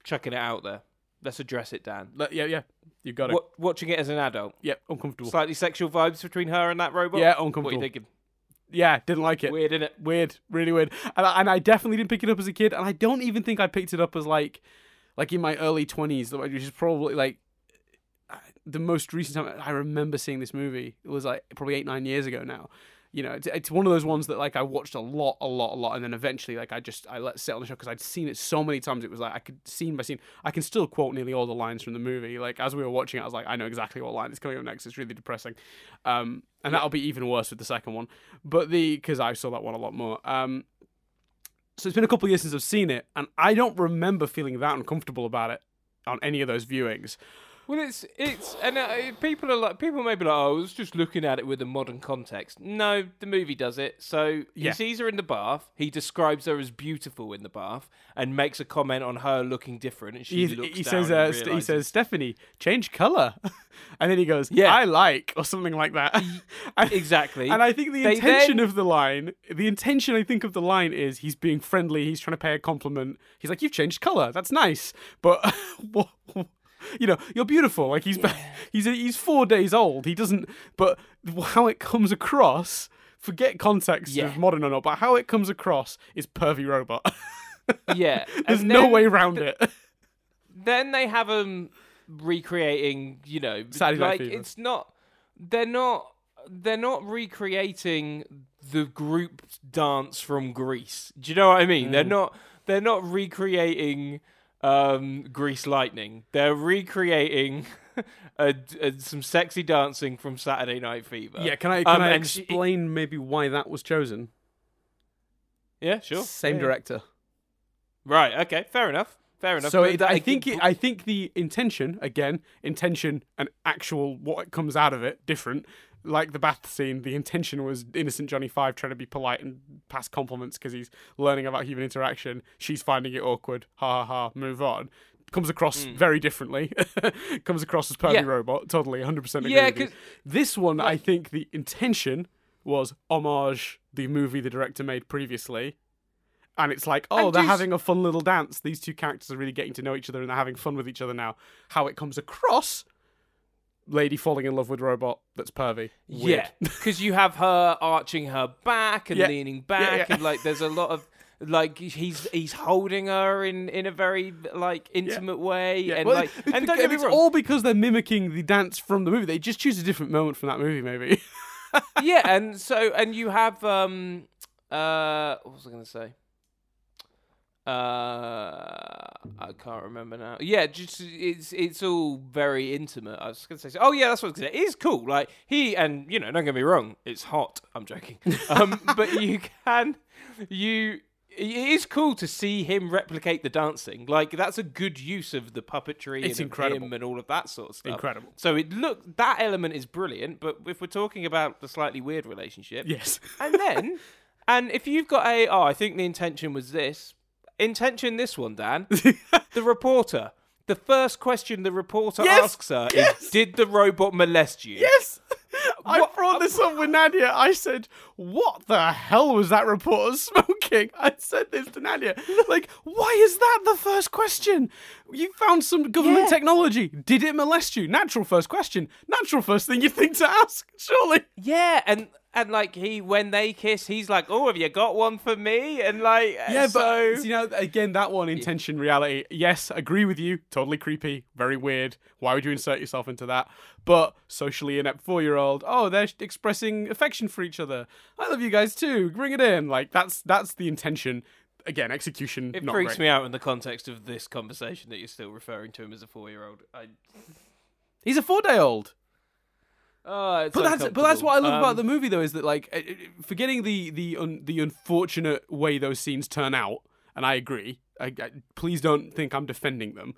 Chucking it out there. Let's address it, Dan. But yeah, yeah, you got it. Wa- watching it as an adult. Yeah, uncomfortable. Slightly sexual vibes between her and that robot. Yeah, uncomfortable. What are you thinking? Yeah, didn't like it. Weird, innit? weird, really weird. And I, and I definitely didn't pick it up as a kid, and I don't even think I picked it up as like, like in my early twenties, which is probably like the most recent time I remember seeing this movie. It was like probably eight, nine years ago now. You know, it's, it's one of those ones that like I watched a lot, a lot, a lot, and then eventually like I just I let it sit on the show because I'd seen it so many times. It was like I could scene by scene. I can still quote nearly all the lines from the movie. Like as we were watching it, I was like, I know exactly what line is coming up next. It's really depressing, um, and that'll be even worse with the second one. But the because I saw that one a lot more. Um, so it's been a couple of years since I've seen it, and I don't remember feeling that uncomfortable about it on any of those viewings. Well, it's it's and uh, people are like people may be like, oh, I was just looking at it with a modern context. No, the movie does it. So he Yeah. sees her in the bath. He describes her as beautiful in the bath and makes a comment on her looking different. And she He, looks he down says, and uh, st- he says, Stephanie, change color, and then he goes, Yeah. I like, or something like that. And- exactly. And I think the They intention then- of the line, the intention I think of the line is he's being friendly. He's trying to pay a compliment. He's like, "You've changed color. That's nice." But what- you know, you're beautiful. Like he's he's he's four days old. He doesn't. But how it comes across, forget context Yeah. of modern or not. But how it comes across is pervy robot. yeah, There's and no way around it. Then they have them recreating. You know, Saturday like it's not. They're not. They're not recreating the group dance from Grease. Do you know what I mean? Mm. They're not. They're not recreating um, Grease Lightning. They're recreating a, a- some sexy dancing from Saturday Night Fever. yeah, can I can Um, I she- explain maybe why that was chosen? Yeah, sure. Same Yeah. director. Right. Okay. Fair enough. Fair enough. So But it, that- I think it, I think the intention again, intention and actual what comes out of it different. Like the bath scene, the intention was innocent Johnny Five trying to be polite and pass compliments because he's learning about human interaction. She's finding it awkward. Ha ha ha. Move on. Comes across hmm. very differently. comes across as pervy. Yeah. robot. Totally, hundred percent agree. Yeah, with you. 'cause- this one, I think the intention was homage the movie the director made previously and it's like, oh, they're s- having a fun little dance. These two characters are really getting to know each other and they're having fun with each other now. How it comes across, lady falling in love with robot that's pervy. Weird. Yeah, because you have her arching her back and Yeah. leaning back, yeah. and like there's a lot of like he's he's holding her in in a very like intimate way, Yeah, and well, like it's, and don't get me it's wrong, all because they're mimicking the dance from the movie. They just choose a different moment from that movie, maybe. yeah, and so and you have um uh what was I gonna say? Uh, I can't remember now. Yeah, just it's it's all very intimate. I was gonna say. Oh yeah, that's what I was gonna say. It is cool. Like he and you know, don't get me wrong, it's hot. I'm joking. Um, but you can you it is cool to see him replicate the dancing. Like that's a good use of the puppetry It's and incredible. him and all of that sort of stuff. Incredible. So it look that element is brilliant, but if we're talking about the slightly weird relationship, Yes. and then and if you've got a oh, I think the intention was this. Intention this one, Dan. the reporter. The first question the reporter Yes, asks her yes. is Did the robot molest you? Yes. I What- brought this up with Nadia. I said, "What the hell was that reporter smoking?" I said this to Nadia. Like, why is that the first question? You found some government Yeah. technology. Did it molest you? Natural first question. Natural first thing you think to ask. Surely. Yeah, and and like he when they kiss, he's like, "Oh, have you got one for me?" And like, Yeah, so uh, but you know, again, that one intention, reality. Yes, agree with you. Totally creepy, very weird. Why would you insert yourself into that? But socially inept four-year-old. Oh, they're expressing affection for each other. I love you guys too. Bring it in. Like that's that's the intention. Again, execution. it freaks great. me out in the context of this conversation that you're still referring to him as a four-year-old. I, He's a four-day-old. Oh, it's But that's but that's what I love uncomfortable. about Um, the movie though is that like uh, uh, forgetting the the un, the unfortunate way those scenes turn out, and I agree. I, I, please don't think I'm defending them.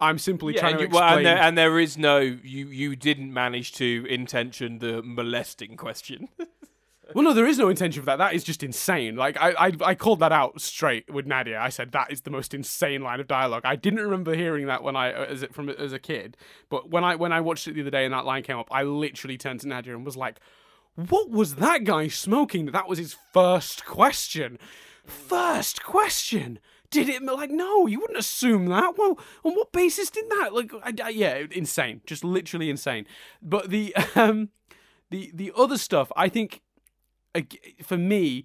I'm simply Yeah, trying and, to you, well, explain. and, there, and there is no you. You didn't manage to intention the molesting question. Well, no, there is no intention for that. That is just insane. Like I, I, I called that out straight with Nadia. I said that is the most insane line of dialogue. I didn't remember hearing that when I, uh, as it from as a kid, but when I when I watched it the other day and that line came up, I literally turned to Nadia and was like, "What was that guy smoking? That was his first question. First question." Did it like no? You wouldn't assume that. Well, on what basis did that? Like, I, I- yeah, insane, just literally insane. But the um, the the other stuff, I think for me,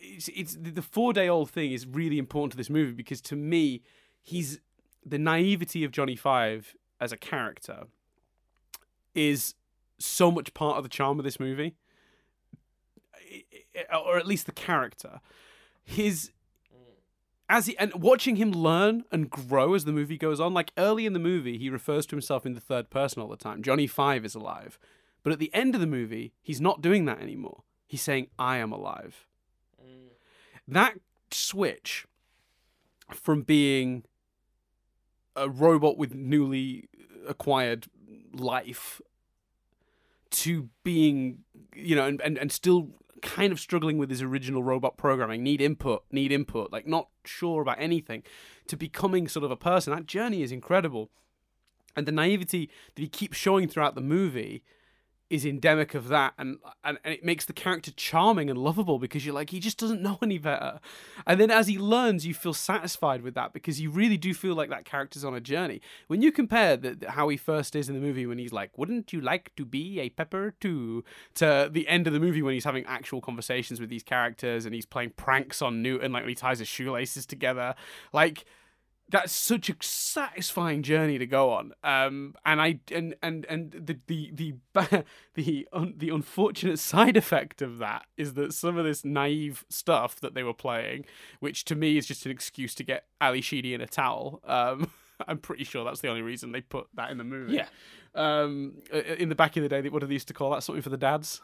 it's, it's the four day old thing is really important to this movie because to me, he's the naivety of Johnny Five as a character is so much part of the charm of this movie, I- I- or at least the character. His as he and watching him learn and grow as the movie goes on. Like early in the movie, he refers to himself in the third person all the time. Johnny Five is alive, but at the end of the movie, he's not doing that anymore. He's saying, "I am alive." Mm. That switch from being a robot with newly acquired life to being, you know, and, and, and still kind of struggling with his original robot programming, need input, need input, like not sure about anything, to becoming sort of a person. That journey is incredible. And the naivety that he keeps showing throughout the movie is endemic of that and, and and it makes the character charming and lovable because you're like he just doesn't know any better. And then as he learns you feel satisfied with that because you really do feel like that character's on a journey. When you compare the, the- how he first is in the movie when he's like wouldn't you like to be a pepper too? to the end of the movie when he's having actual conversations with these characters and he's playing pranks on newton like when he ties his shoelaces together. Like that's such a satisfying journey to go on. Um, and I and and and the the the the un, the unfortunate side effect of that is that some of this naive stuff that they were playing, which to me is just an excuse to get Ally Sheedy in a towel. Um, I'm pretty sure that's the only reason they put that in the movie. Yeah. Um, in the back of the day, what did they used to call that? Something for the dads.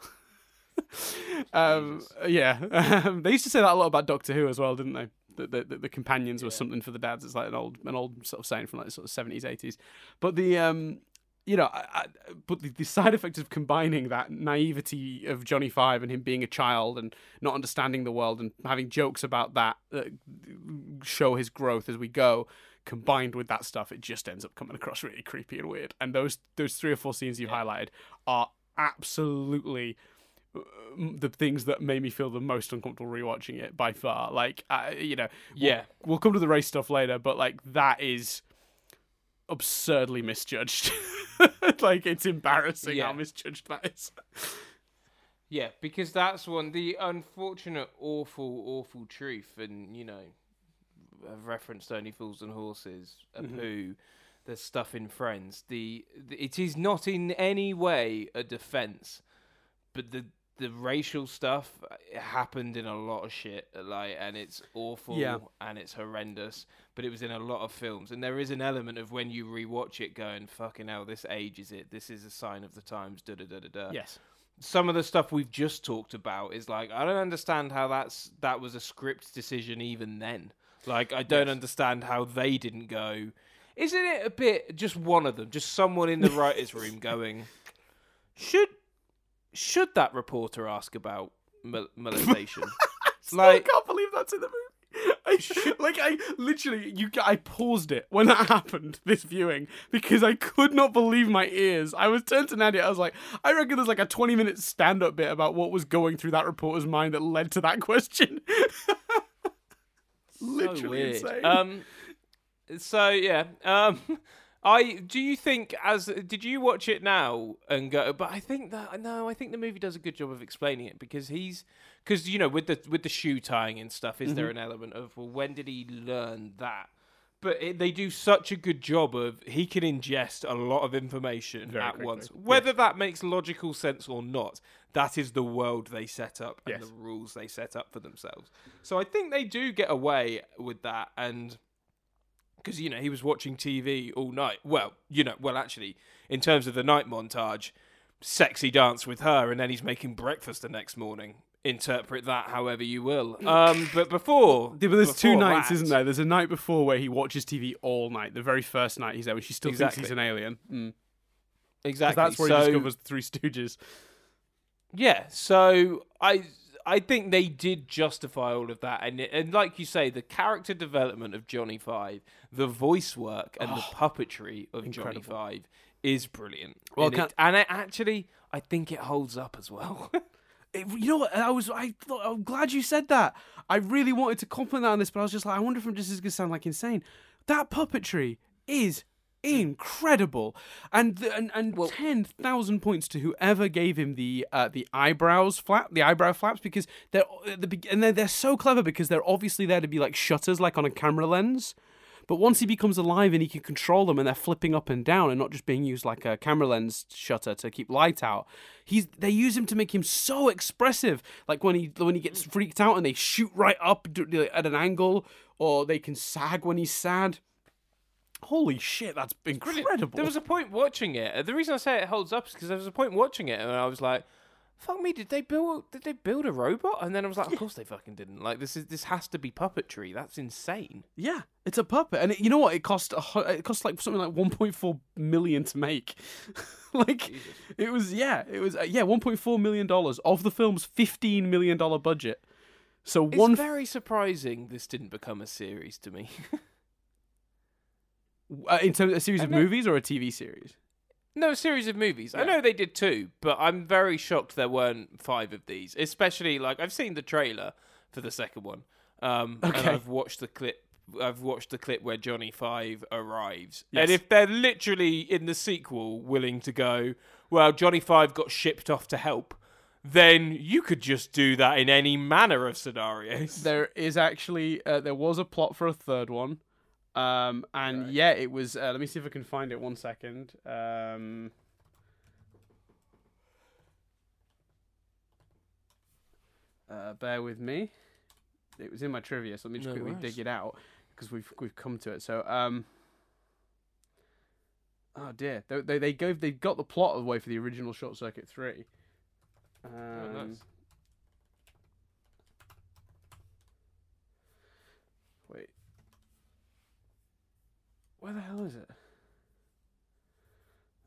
um, yeah, um, they used to say that a lot about Doctor Who as well, didn't they? The, the, the, the companions were something for the dads. It's like an old an old sort of saying from like sort of seventies eighties. But the um, you know, I, I, but the, the side effect of combining that naivety of Johnny Five and him being a child and not understanding the world and having jokes about that that show his growth as we go, combined with that stuff, it just ends up coming across really creepy and weird. And those those three or four scenes you've highlighted are absolutely uh, the things that made me feel the most uncomfortable rewatching it by far. Like, I, you know, we'll- Yeah. we'll come to the race stuff later, but like that is absurdly misjudged. like it's embarrassing how misjudged that is. Yeah, because that's one the unfortunate, awful, awful truth, and you know, I've referenced only fools and horses, a Mm-hmm. poo, there's stuff in Friends. The, the it is not in any way a defense, but the the racial stuff happened in a lot of shit, like, and it's awful Yeah. and it's horrendous. But it was in a lot of films, and there is an element of when you rewatch it, going, "Fucking hell, this ages it. This is a sign of the times." Da da da da da Yes. some of the stuff we've just talked about is like I don't understand how that's that was a script decision even then. Like I don't Yes. understand how they didn't go. Isn't it a bit just one of them, just someone in the writers' room going, should should that reporter ask about mol- molestation? I can't believe that's in the movie. I, should... like I literally, you, I paused it when that happened. This viewing because I could not believe my ears. I was turned to Nadia. I was like, I reckon there's like a 20 minute stand up bit about what was going through that reporter's mind that led to that question. literally so insane. Um, so yeah. Um, I do you think as did you watch it now and go? But I think that no, I think the movie does a good job of explaining it because he's because you know with the with the shoe tying and stuff, is Mm-hmm. there an element of well, when did he learn that? But it, they do such a good job of he can ingest a lot of information Very at quickly, once, yes. whether that makes logical sense or not. That is the world they set up and Yes. the rules they set up for themselves. So I think they do get away with that, and because you know he was watching TV all night. Well, you know, well actually, in terms of the night montage, sexy dance with her, and then he's making breakfast the next morning. Interpret that however you will. Um, but before, Yeah, but there's two before nights, that- isn't there? There's a night before where he watches TV all night. The very first night he's there, when she still thinks he's an alien. Mm. Exactly. that's where so, he discovers the Three Stooges. Yeah, so I I think they did justify all of that, and and like you say, the character development of Johnny Five, the voice work, and the oh, puppetry of Johnny. Five is brilliant. Well, and, it, and it actually, I think it holds up as well. It- you know what? I was I thought I'm glad you said that. I really wanted to compliment that on this, but I was just like, I wonder if I'm just as gonna sound like insane. That puppetry is incredible, and the, and and ten thousand points to whoever gave him the uh, the eyebrows flap, the eyebrow flaps, because they're the and they're they're so clever because they're obviously there to be like shutters, like on a camera lens. But once he becomes alive and he can control them and they're flipping up and down and not just being used like a camera lens shutter to keep light out, he's they use him to make him so expressive. Like when he when he gets freaked out and they shoot right up at an angle, or they can sag when he's sad. Holy shit, that's incredible. there was a point watching it. The reason I say it holds up is because there was a point watching it, and I was like, "Fuck me! Did they build? Did they build a robot?" And then I was like, "Of course they fucking didn't. Like this is this has to be puppetry. That's insane." yeah, it's a puppet, and it, you know what? It cost a, hu- it cost like something like 1.4 million to make. like it was yeah, it was uh, yeah 1.4 million dollars of the film's 15 million dollar budget. So It's one very surprising this didn't become a series to me. uh, in terms of a series of movies or a TV series. no, a series of movies. I know they did two, but I'm very shocked there weren't five of these. Especially like I've seen the trailer for the second one. Um, and Okay. I've watched the clip. I've watched the clip where Johnny Five arrives, Yes. and if they're literally in the sequel willing to go, well, Johnny Five got shipped off to help, then you could just do that in any manner of scenarios. There is actually uh, there was a plot for a third one, um, and yeah, it was. Uh, let me see if I can find it. One second. Um, uh, bear with me. It was in my trivia, so let me just No quickly worries. dig it out because we've we've come to it. So, um, oh dear, they they, they gave they got the plot away for the original Short Circuit three. Um, Oh, nice. Wait. Where the hell is it?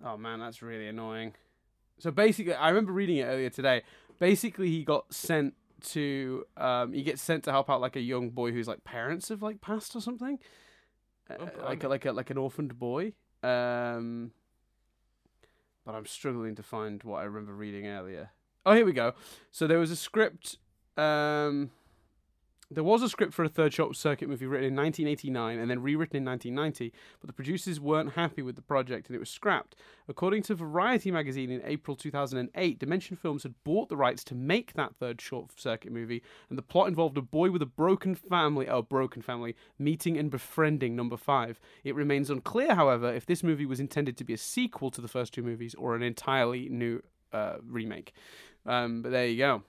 Oh man, that's really annoying. So basically, I remember reading it earlier today. Basically, he got sent to um he gets sent to help out like a young boy whose like parents have like passed or something. Uh, Oh, like a, like a like an orphaned boy. Um but I'm struggling to find what I remember reading earlier. Oh, here we go. So there was a script um there was a script for a third short circuit movie written in 1989 and then rewritten in 1990, but the producers weren't happy with the project and it was scrapped. According to Variety magazine in April 2008, Dimension Films had bought the rights to make that third short circuit movie, and the plot involved a boy with a broken family, oh, broken family, meeting and befriending number five. It remains unclear, however, if this movie was intended to be a sequel to the first two movies or an entirely new uh, remake. Um, but there you go.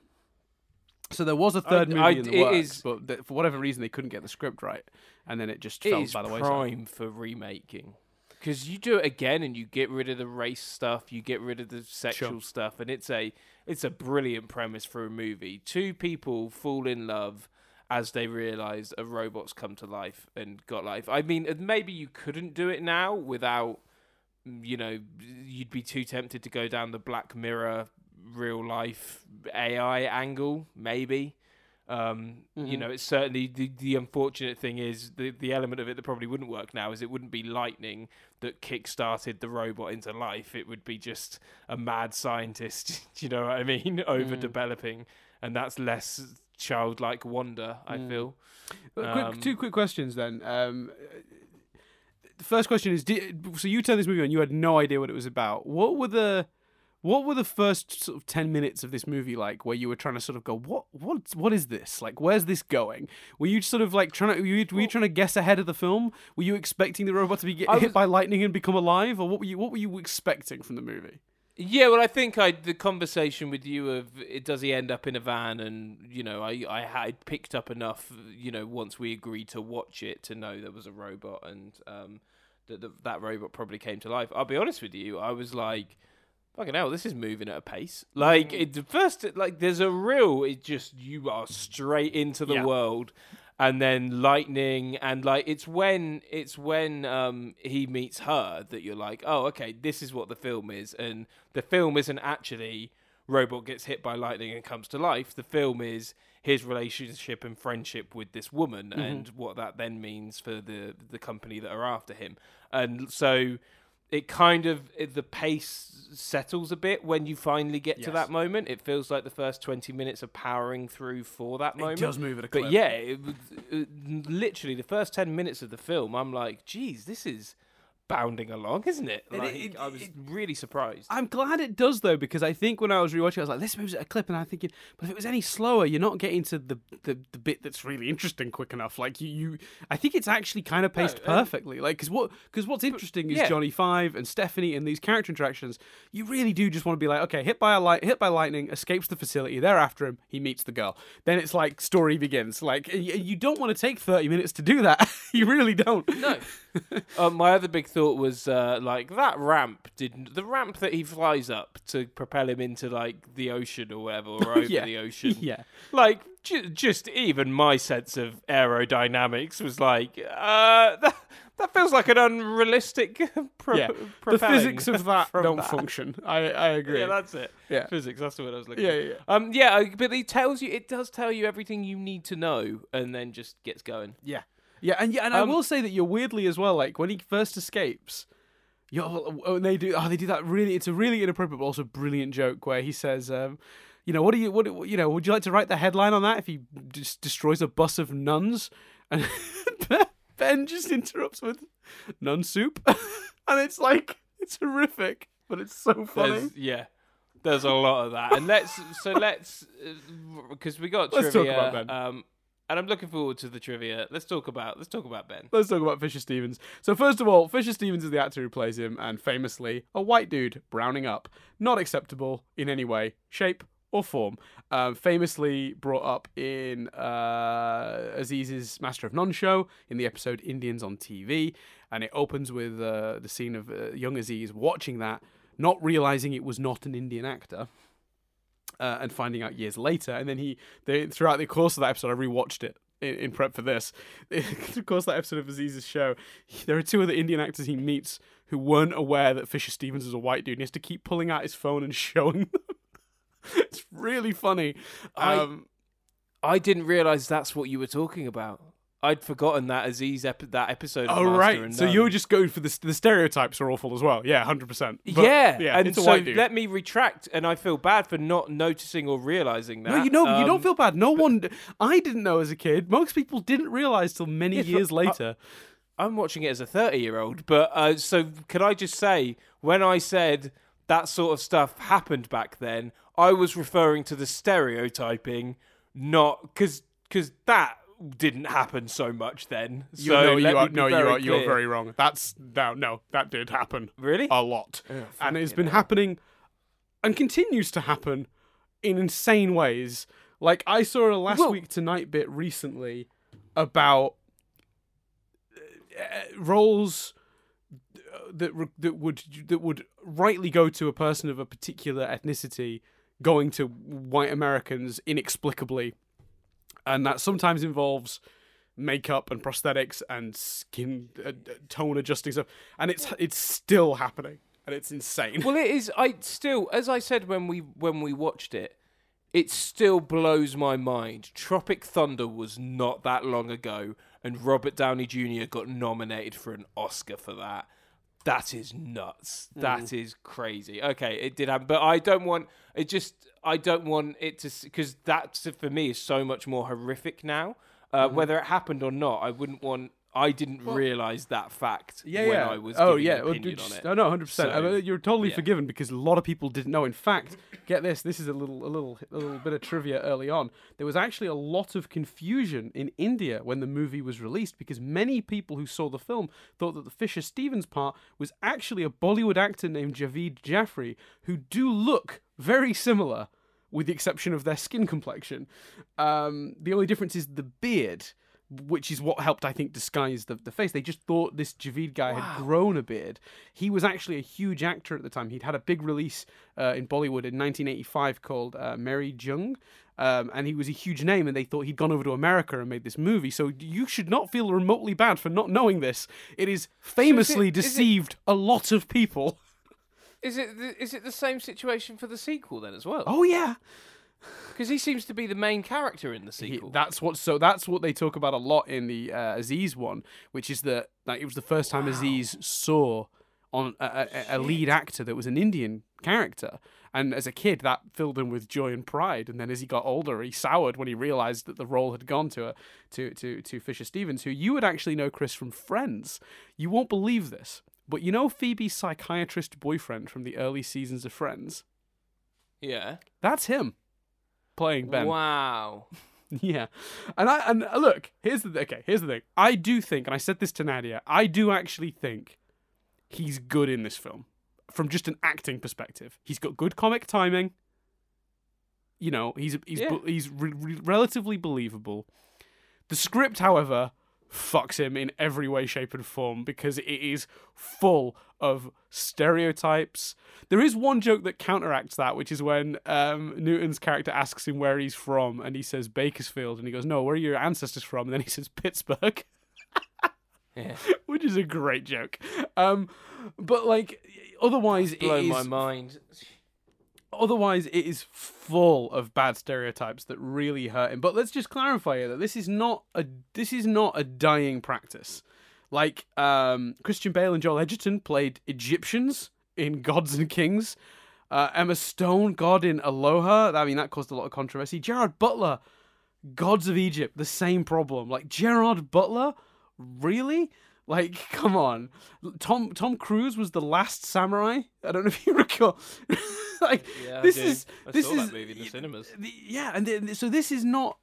So there was a third I- movie I- in the works, is- but th- for whatever reason they couldn't get the script right, and then it just It fell by the wayside. prime for remaking. because you do it again and you get rid of the race stuff, you get rid of the sexual Sure. stuff, and it's a it's a brilliant premise for a movie. Two people fall in love as they realize a robot's come to life and got life. I mean, maybe you couldn't do it now without, mm, you know, you'd be too tempted to go down the Black Mirror real life AI angle, maybe. Um, You Mhm. know, it's certainly the, the unfortunate thing is the the element of it that probably wouldn't work now is it wouldn't be lightning that kick-started the robot into life. It would be just a mad scientist. do you know what I mean? Over Mm. developing, and that's less childlike wonder. I Mm. feel. Quick, Um, two quick questions then. Um, the first question is: did, so you turned this movie on, you had no idea what it was about. What were the what were the first sort of ten minutes of this movie like, where you were trying to sort of go, what what what is this? Like, where's this going? Were you sort of like trying to were you, were you trying to guess ahead of the film? Were you expecting the robot to be get, I hit by lightning and become alive, or what were you what were you expecting from the movie? Yeah, well, I think I the conversation with you of it, does he end up in a van, and you know, I I had picked up enough, you know, once we agreed to watch it to know there was a robot and um that that robot probably came to life. I'll be honest with you, I was like. Fucking hell, this is moving at a pace. Like it the first, like there's a real. It just you are straight into the Yeah. world, and then lightning, and like it's when it's when um he meets her that you're like, oh okay, this is what the film is, and the film isn't actually robot gets hit by lightning and comes to life. The film is his relationship and friendship with this woman, and what that then means for the the company that are after him, and so it kind of it, the pace settles a bit when you finally get to that moment. It feels like the first twenty minutes are powering through for that moment. It does move at a clip. But yeah, it, it, literally the first ten minutes of the film, I'm like, geez, this is bounding along, isn't it? It- Like, it- I was it- really surprised. I'm glad it does though, because I think when I was rewatching, I was like, "This moves at a clip," and I'm thinking, "But if it was any slower, you're not getting to the the, the bit that's really interesting quick enough." Like you, you I think it's actually kind of paced um, perfectly. Like because what because what's interesting is yeah. Johnny Five and Stephanie and these character interactions. You really do just want to be like, okay, hit by a light, hit by lightning, escapes the facility. They're after him. He meets the girl. Then it's like story begins. Like y- you don't want to take 30 minutes to do that. you really don't. No. uh, my other big thought was uh, like that ramp didn't the ramp that he flies up to propel him into like the ocean or whatever or over Yeah. the ocean. Yeah. Like ju- just even my sense of aerodynamics was like uh, that, that feels like an unrealistic pro- Yeah. The physics of that don't that. function. I I agree. Yeah, that's it. Yeah. Physics. That's the word I was looking. Yeah, yeah, yeah. Um. Yeah. But it tells you. It does tell you everything you need to know, and then just gets going. Yeah, yeah, and yeah, and I Um, will say that you're weirdly as well. Like when he first escapes, you're when they do. Oh, they do that really. It's a really inappropriate, but also brilliant joke where he says, um, "You know, what do you? What you know? Would you like to write the headline on that if he just destroys a bus of nuns?" And Ben just interrupts with "nun soup," and it's like it's horrific, but it's so funny. There's, yeah. There's a lot of that, and let's so let's because we got Let's talk trivia. about Ben. Um, and I'm looking forward to the trivia. Let's talk about let's talk about Ben. Let's talk about Fisher Stevens. So first of all, Fisher Stevens is the actor who plays him, and famously a white dude browning up, not acceptable in any way, shape, or form. Um, famously brought up in uh, Aziz's Master of None show in the episode Indians on TV, and it opens with uh, the scene of uh, young Aziz watching that, not realizing it was not an Indian actor. Uh, and finding out years later, and then he, they, throughout the course of that episode, I rewatched it in, in prep for this. of course, that episode of Aziz's show, there are two other Indian actors he meets who weren't aware that Fisher Stevens is a white dude. And he has to keep pulling out his phone and showing them. it's really funny. I- Um, I didn't realize that's what you were talking about. I'd forgotten that Aziz ep- that episode. Of oh right, so you're just going for the the stereotypes are awful as well. Yeah, hundred percent. yeah, yeah, and so let me retract, and I feel bad for not noticing or realizing that. no, you know, you Um, don't feel bad. No one, I didn't know as a kid. Most people didn't realize till many years uh, later. I'm watching it as a 30 year old, but uh, so can I just say, when I said that sort of stuff happened back then, I was referring to the stereotyping, not because because that didn't happen so much then. You so know, let you are, no, you are, you are very wrong. That's no, no, that did happen really. a lot, Oh, and it's been hell. happening, and continues to happen in insane ways. Like I saw a last Well- week tonight bit recently about uh, roles that that would that would rightly go to a person of a particular ethnicity going to white Americans inexplicably, and that sometimes involves makeup and prosthetics and skin uh, uh, tone adjusting stuff, and it's it's still happening, and it's insane. Well, it is. I still, as I said when we when we watched it, it still blows my mind. Tropic Thunder was not that long ago, and Robert Downey Jr. got nominated for an Oscar for that. That is nuts. That is crazy. Okay, it did happen, but I don't want it. Just I don't want it to because that for me is so much more horrific now. Uh, Whether it happened or not, I wouldn't want. I didn't realize that fact Yeah, when yeah. I was oh, giving yeah. well, just- on it. No, no, hundred percent. So, You're totally yeah. forgiven because a lot of people didn't know. In fact, get this. This is a little, a little, a little bit of trivia early on. There was actually a lot of confusion in India when the movie was released because many people who saw the film thought that the Fisher Stevens part was actually a Bollywood actor named Javeed Jaffrey, who do look very similar, with the exception of their skin complexion. Um, the only difference is the beard which is what helped, I think, disguise the, the face. They just thought this Javeed guy had grown a beard. He was actually a huge actor at the time. He'd had a big release uh, in Bollywood in 1985 called uh, Meri Jung. Um, and he was a huge name, and they thought he'd gone over to America and made this movie. So you should not feel remotely bad for not knowing this. It is famously is it- deceived a lot of people. Is it the, is it the same situation for the sequel then as well? Oh yeah, Because he seems to be the main character in the He- sequel. that's what. So that's what they talk about a lot in the uh, Aziz one, which is that like it was the first time Aziz saw on a, a, a lead actor that was an Indian character, and as a kid that filled him with joy and pride. And then as he got older, he soured when he realized that the role had gone to a, to to to Fisher Stevens, who you would actually know Chris from Friends. You won't believe this, but you know Phoebe's psychiatrist boyfriend from the early seasons of Friends. yeah. That's him playing Ben. Wow. Yeah, and I and look, here's the okay. Here's the thing. I do think, and I said this to Nadia. I do actually think he's good in this film, from just an acting perspective. He's got good comic timing. You know, he's he's Yeah. he's re- re- relatively believable. The script, however, fucks him in every way, shape, and form because it is full of stereotypes. There is one joke that counteracts that, which is when um, Newton's character asks him where he's from, and he says Bakersfield, and he goes, "No, where are your ancestors from?" And then he says Pittsburgh, Yeah. which is a great joke. Um, but like, otherwise, it is my mind. otherwise it is full of bad stereotypes that really hurt him but let's just clarify here that this is not a this is not a dying practice like um christian bale and joel edgerton played egyptians in gods and kings. Uh, emma stone god in aloha. I mean that caused a lot of controversy. Gerard butler gods of egypt the same problem. Like gerard butler? Really? Like come on. Tom tom cruise was the last samurai? I don't know if you recall. Like Yeah, I this is I this saw is that movie in the cinemas. yeah and then, so this is not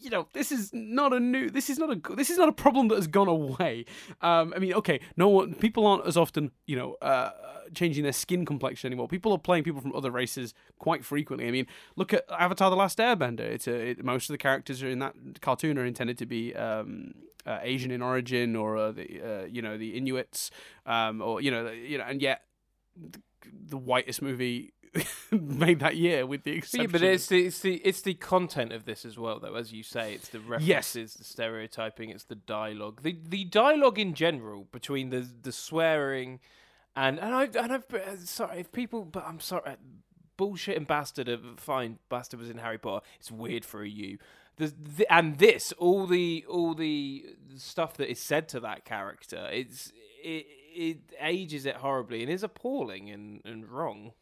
you know this is not a new this is not a this is not a problem that has gone away. Um i mean okay no one people aren't as often you know uh changing their skin complexion anymore. People are playing people from other races quite frequently. I mean look at avatar the last airbender. It's a, it, most of the characters in that cartoon are intended to be um uh, asian in origin or uh, the uh, you know the inuits um or you know you know and yet the, the whitest movie made that year with the exception yeah, but it's the, it's the it's the content of this as well, though. As you say, it's the references, the stereotyping, it's the dialogue. The the dialogue in general between the the swearing, and and I and I've uh, sorry if people, but I'm sorry. uh, Bullshit and bastard are fine. Bastard was in Harry Potter. It's weird for a you. The, the, and this, all the all the stuff that is said to that character, it's it it ages it horribly and is appalling and, and wrong.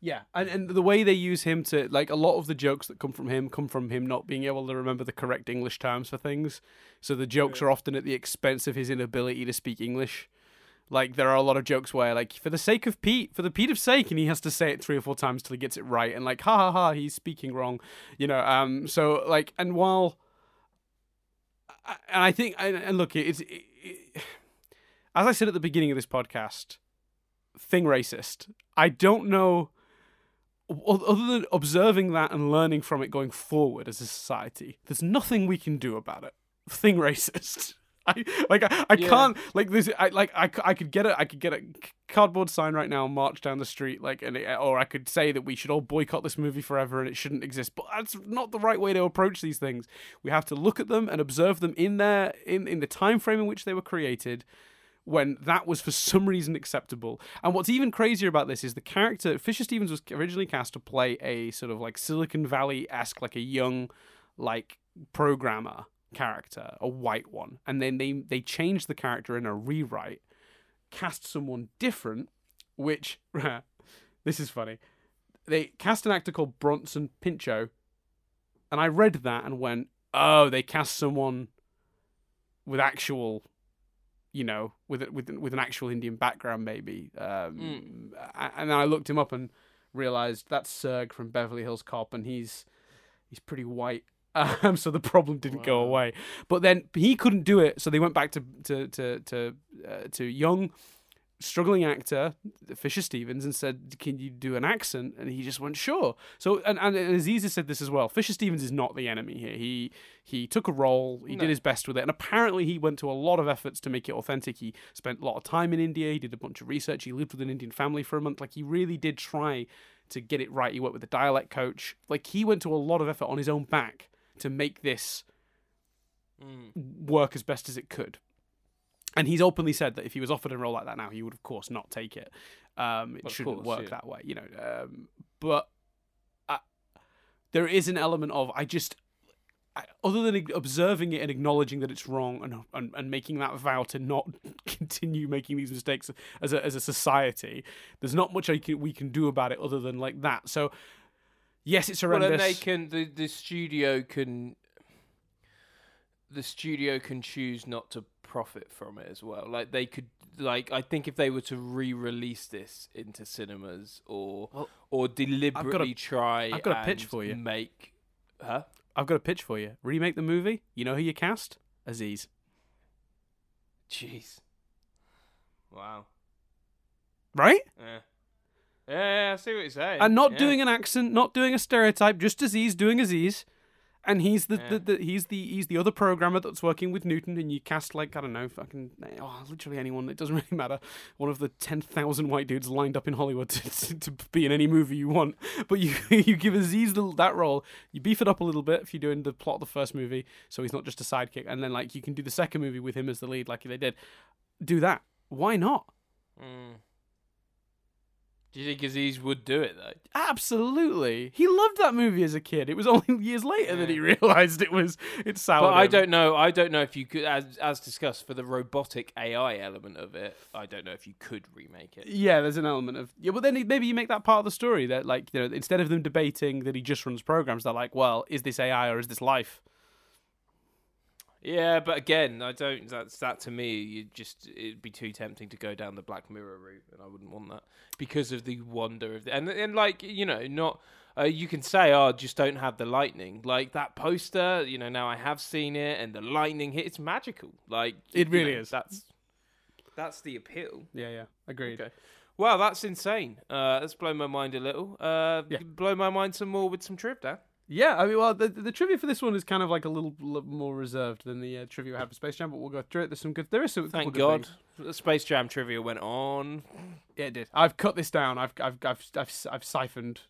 Yeah, and, and the way they use him to like a lot of the jokes that come from him come from him not being able to remember the correct English terms for things. So the jokes are often at the expense of his inability to speak English. Like there are a lot of jokes where like for the sake of Pete, for the Pete of sake, and he has to say it three or four times till he gets it right, and like ha ha ha, he's speaking wrong, you know. Um, so like, and while, and I think, and, look, it's it, it, as I said at the beginning of this podcast, thing racist. I don't know other than observing that and learning from it going forward as a society, there's nothing we can do about it. Thing racist. I like I, I Yeah. can't like this. I like I, I could get a I could get a cardboard sign right now and march down the street like and it, or I could say that we should all boycott this movie forever and it shouldn't exist. But that's not the right way to approach these things. We have to look at them and observe them in their in in the time frame in which they were created. When that was for some reason acceptable. And what's even crazier about this is the character Fisher Stevens was originally cast to play a sort of like Silicon Valley esque, like a young, like programmer character, a white one, and then they they changed the character in a rewrite, cast someone different, which this is funny. They cast an actor called Bronson Pinchot, and I read that and went, "Oh, they cast someone with actual." You know, with with with an actual Indian background, maybe. Um, a- And then I looked him up and realized that's Serge from Beverly Hills Cop, and he's he's pretty white. Um, so the problem didn't go away. But then he couldn't do it, so they went back to to to to uh, to young, struggling actor Fisher Stevens and said, "Can you do an accent?" And he just went, "Sure." So and and Aziz has said this as well. Fisher Stevens is not the enemy here. He he took a role, he No. did his best with it, and apparently he went to a lot of efforts to make it authentic. He spent a lot of time in India. He did a bunch of research. He lived with an Indian family for a month. Like he really did try to get it right. He worked with a dialect coach. Like he went to a lot of effort on his own back to make this Mm. work as best as it could. And he's openly said that if he was offered a role like that now, he would of course not take it. Um, it Of shouldn't course, work yeah. that way, you know. Um, but I, there is an element of I just, I, other than observing it and acknowledging that it's wrong and, and and making that vow to not continue making these mistakes as a as a society, there's not much I can, we can do about it other than like that. So. Yes, it's Well, horrendous. then they can the the studio can the studio can choose not to profit from it as well. Like they could like I think if they were to re-release this into cinemas or Well, or deliberately try I've got a pitch for you. Make huh? I've got a pitch for you. Remake the movie. You know who you cast? Aziz. Jeez. Wow. Right? Yeah. Yeah, yeah, I see what you're saying. and not Yeah. doing an accent, not doing a stereotype, just Aziz doing Aziz. And he's the, Yeah. the, the he's the he's the other programmer that's working with Newton, and you cast like I don't know, fucking oh, literally anyone. It doesn't really matter. One of the ten thousand white dudes lined up in Hollywood to, to, to be in any movie you want. But you you give Aziz the, that role, you beef it up a little bit if you're doing the plot of the first movie, so he's not just a sidekick. And then like you can do the second movie with him as the lead, like they did. Do that. Why not? Mm. Do you think Aziz would do it though? Absolutely. He loved that movie as a kid. It was only years later that he realized it was it soured But I don't know. I don't know if you could, as as discussed, for the robotic AI element of it. I don't know if you could remake it. Yeah, there's an element of yeah, but then maybe you make that part of the story that like you know instead of them debating that he just runs programs, they're like, well, is this AI or is this life? Yeah, but again, I don't. That's that to me. You just it'd be too tempting to go down the Black Mirror route, and I wouldn't want that because of the wonder of the and and like you know not. Uh, you can say, "Oh, just don't have the lightning." Like that poster, you know. Now I have seen it, and the lightning hit. It's magical. Like It you really know, is. That's that's the appeal. Yeah, yeah, agreed. Okay. Wow, that's insane. Uh, that's blown my mind a little. Uh, Yeah. blow my mind some more with some triv, Dan. Yeah, I mean, well, the, the trivia for this one is kind of like a little, little more reserved than the uh, trivia we had for Space Jam, but we'll go through it. There's some good. There is some. Thank good God, things. Space Jam trivia went on. Yeah, it did. I've cut this down. I've I've I've I've, I've siphoned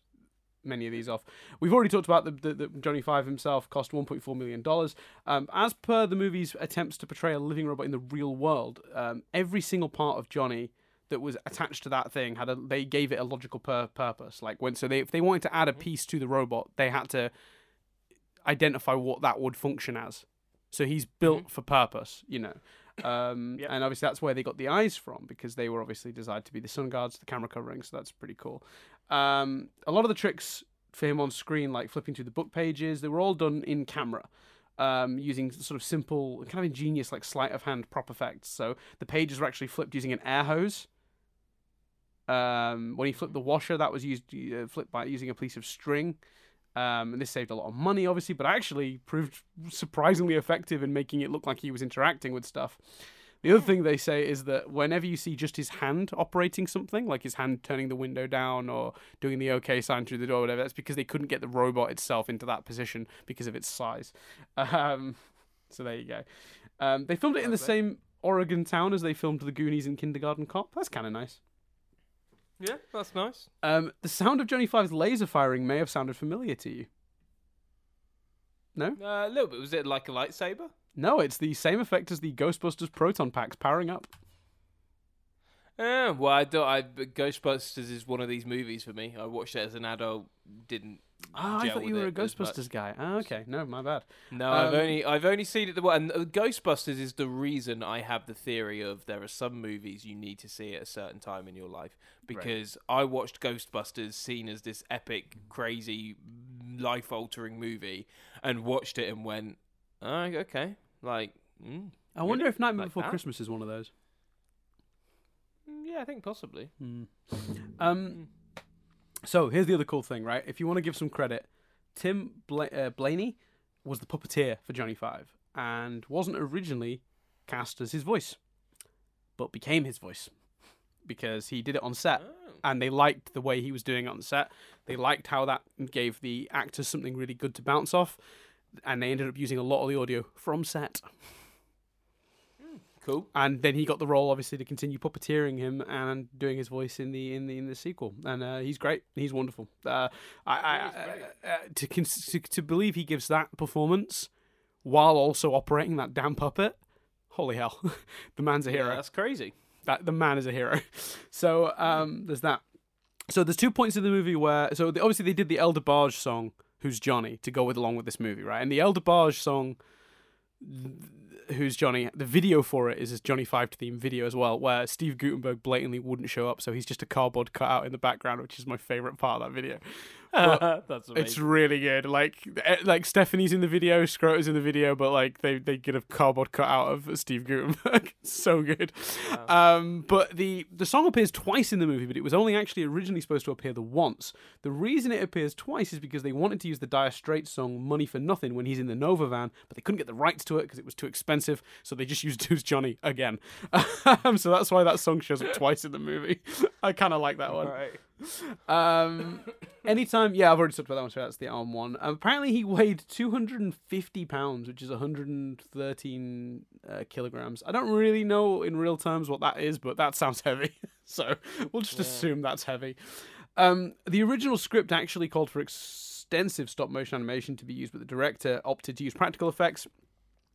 many of these off. We've already talked about the, the, the Johnny Five himself cost 1.4 million dollars. Um, as per the movie's attempts to portray a living robot in the real world, um, every single part of Johnny that was attached to that thing had a they gave it a logical pur- purpose. Like when so they if they wanted to add a piece to the robot, they had to identify what that would function as. So he's built for purpose, you know. Um, Yep. And obviously that's where they got the eyes from because they were obviously designed to be the sun guards, the camera covering. So that's pretty cool. Um, a lot of the tricks for him on screen, like flipping through the book pages, they were all done in camera. Um, using sort of simple, kind of ingenious, like sleight of hand prop effects. So the pages were actually flipped using an air hose. Um, when he flipped the washer, that was used uh, flipped by using a piece of string. Um, and this saved a lot of money, obviously, but actually proved surprisingly effective in making it look like he was interacting with stuff. The other thing they say is that whenever you see just his hand operating something, like his hand turning the window down or doing the OK sign through the door, or whatever, that's because they couldn't get the robot itself into that position because of its size. Um, So there you go. Um, they filmed it in the same Oregon town as they filmed The Goonies and Kindergarten Cop. That's kind of nice. Yeah, that's nice. Um, the sound of Johnny Five's laser firing may have sounded familiar to you. No? Uh, a little bit. Was it like a lightsaber? No, it's the same effect as the Ghostbusters proton packs powering up. Uh, well, I don't. I, Ghostbusters is one of these movies for me. I watched it as an adult. Didn't. Ah, I gel thought you with were a it as much. Ghostbusters guy. Ah, okay. No, my bad. No, I've Um, only I've only seen it the one. And uh, Ghostbusters is the reason I have the theory of there are some movies you need to see at a certain time in your life because I watched Ghostbusters seen as this epic, crazy, life altering movie and watched it and went, oh, okay, like. Mm, I wonder if Nightmare Like Before that? Christmas is one of those. Mm, yeah, I think possibly. Hmm. Um, so here's the other cool thing, right? If you want to give some credit, Tim Bla- uh, Blaney was the puppeteer for Johnny Five and wasn't originally cast as his voice, but became his voice because he did it on set Oh. and they liked the way he was doing it on set. They liked how that gave the actors something really good to bounce off, and they ended up using a lot of the audio from set. Cool. And then he got the role, obviously, to continue puppeteering him and doing his voice in the in the in the sequel. And uh, he's great. He's wonderful. Uh, I, I, uh, uh, to, cons- to to believe he gives that performance while also operating that damn puppet. Holy hell, the man's a Yeah, hero that's crazy. that the man is a hero. So um, there's that. So there's two points in the movie where so they, obviously they did the El DeBarge song "Who's Johnny" to go with along with this movie, right? And the El DeBarge song "Who's Johnny" the video for it is his Johnny Five theme video as well, where Steve Guttenberg blatantly wouldn't show up, so he's just a cardboard cutout in the background, which is my favorite part of that video. That's It's really good. Like eh, like Stephanie's in the video, Skroeder's in the video, but like they they get a cardboard cutout of Steve Guttenberg. So good. Um, but the the song appears twice in the movie, but it was only actually originally supposed to appear the once. The reason it appears twice is because they wanted to use the Dire Straits song "Money for Nothing" when he's in the Nova van, but they couldn't get the rights to it because it was too expensive. So they just used "Who's Johnny" again. Um, so that's why that song shows up twice in the movie. I kind of like that one. Right. Um, anytime, yeah, I've already talked about that one. So that's the arm one. Um, apparently, he weighed 250 pounds, which is 113 uh, kilograms. I don't really know in real terms what that is, but that sounds heavy. so we'll just assume that's heavy. Um, the original script actually called for extensive stop motion animation to be used, but the director opted to use practical effects.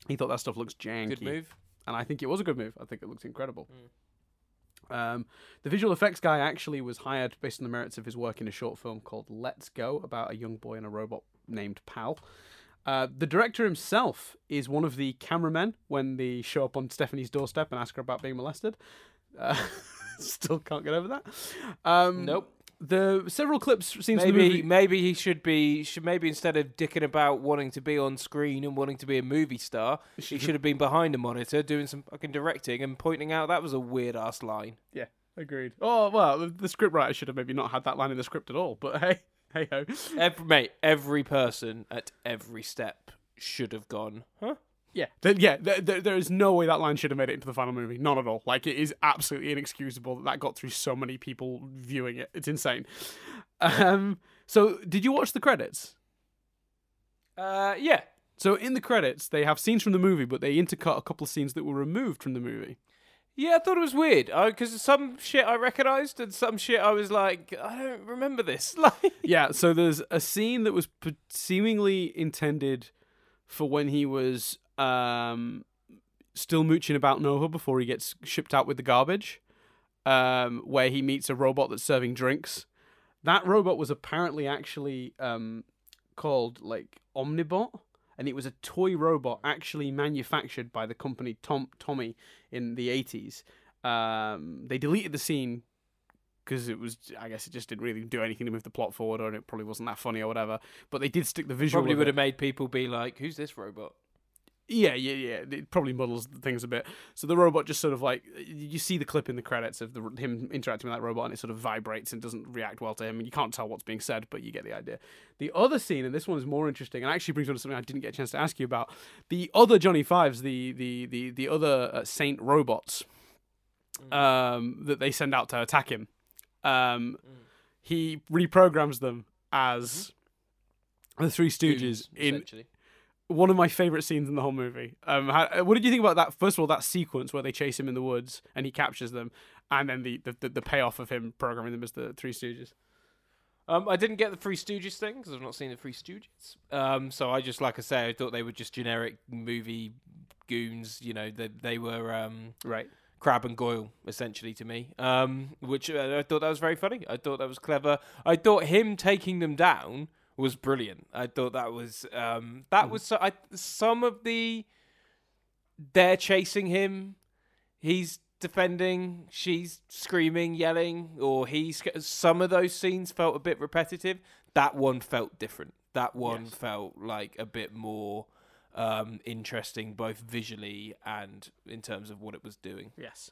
He thought that stuff looks janky Good move. and I think it was a good move. I think it looks incredible. Um, the visual effects guy actually was hired based on the merits of his work in a short film called Let's Go about a young boy and a robot named Pal. Uh, the director himself is one of the cameramen when they show up on Stephanie's doorstep and ask her about being molested. Uh, still can't get over that. Um, Nope. The several clips the Maybe maybe he should be should maybe instead of dicking about wanting to be on screen and wanting to be a movie star, he should have been behind a monitor doing some fucking directing and pointing out that was a weird ass line. Yeah, agreed. Oh well, the, the scriptwriter should have maybe not had that line in the script at all. But hey, hey ho. Every mate, every person at every step should have gone, huh? Yeah, th- yeah. Th- th- there is no way that line should have made it into the final movie. None at all. Like it is absolutely inexcusable that that got through so many people viewing it. It's insane. Um. So, did you watch the credits? Uh, yeah. So, in the credits, they have scenes from the movie, but they intercut a couple of scenes that were removed from the movie. Yeah, I thought it was weird because some shit I recognised and some shit I was like, I don't remember this. Like, yeah. So there's a scene that was seemingly intended for when he was um still mooching about Nova before he gets shipped out with the garbage, um, where he meets a robot that's serving drinks. That robot was apparently actually um called like Omnibot, and it was a toy robot actually manufactured by the company Tom Tomy in the eighties. Um, they deleted the scene because it was, I guess, it just didn't really do anything to move the plot forward, or it probably wasn't that funny or whatever. But they did stick the visual. probably would have made people be like, "Who's this robot?" Yeah, yeah, yeah. It probably muddles things a bit. So the robot just sort of like you see the clip in the credits of the, him interacting with that robot, and it sort of vibrates and doesn't react well to him, and you can't tell what's being said, but you get the idea. The other scene, and this one is more interesting, and actually brings on to something I didn't get a chance to ask you about. The other Johnny Fives, the the the the other uh, Saint robots, um, that they send out to attack him. Um, he reprograms them as the Three Stooges Goons, in. One of my favorite scenes in the whole movie. Um, how, what did you think about that? First of all, that sequence where they chase him in the woods and he captures them, and then the the, the, the payoff of him programming them as the Three Stooges. Um, I didn't get the Three Stooges thing because I've not seen the Three Stooges. Um, so I just, like I say, I thought they were just generic movie goons. You know, they they were um, Right. Crabbe and Goyle essentially to me. Um, which uh, I thought that was very funny. I thought that was clever. I thought him taking them down was brilliant. I thought that was um, that was so, I, some of the they're chasing him. He's defending. She's screaming, yelling, or he's some of those scenes felt a bit repetitive. That one felt different. That one Yes. felt like a bit more um, interesting, both visually and in terms of what it was doing. Yes.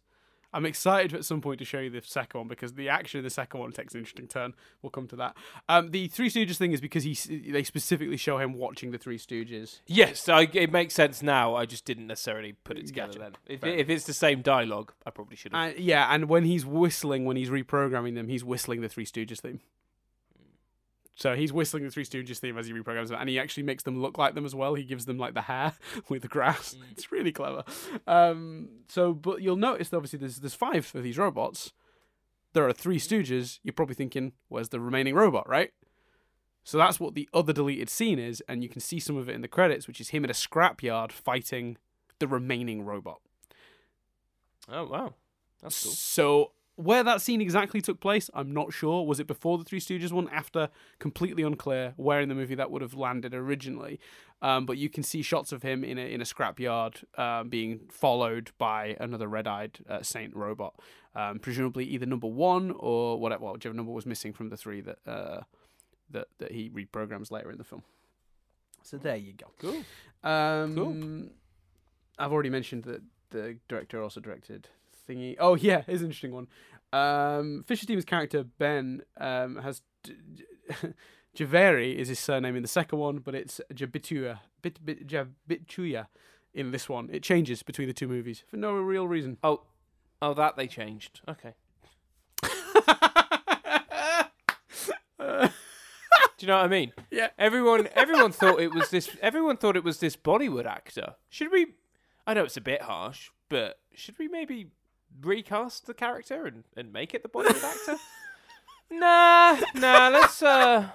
I'm excited at some point to show you the second one because the action in the second one takes an interesting turn. We'll come to that. Um, the Three Stooges thing is because he they specifically show him watching the Three Stooges. Yes, I, it makes sense now. I just didn't necessarily put it together Gotcha. then. If, if it's the same dialogue, I probably should have. And yeah, and when he's whistling, when he's reprogramming them, he's whistling the Three Stooges theme. So he's whistling the Three Stooges theme as he reprograms them, and he actually makes them look like them as well. He gives them like the hair with the grass. It's really clever. Um, so, but you'll notice that obviously there's there's five of these robots. There are three Stooges. You're probably thinking, where's the remaining robot, right? So that's what the other deleted scene is, and you can see some of it in the credits, which is him at a scrapyard fighting the remaining robot. oh wow, that's cool. So where that scene exactly took place, I'm not sure. Was it before the Three Stooges one? After? Completely unclear where in the movie that would have landed originally. Um, but you can see shots of him in a in a scrapyard um, being followed by another red-eyed uh, Saint robot, um, presumably either number one or whatever, well, whichever number was missing from the three that uh, that that he reprograms later in the film. So there you go. Cool. Um, Cool. I've already mentioned that the director also directed Thingy. Oh yeah, here's an interesting one. Um, Fisher Deemer's character Ben um, has Jahveri is his surname in the second one, but it's Jabitua Bit Bit Jabituya in this one. It changes between the two movies for no real reason. Oh, oh, that they changed. Okay. Uh, Do you know what I mean? yeah. Everyone, everyone thought it was this. Everyone thought it was this Bollywood actor. Should we? I know it's a bit harsh, but should we maybe recast the character and, and make it the Bollywood actor? Nah, nah. Let's uh,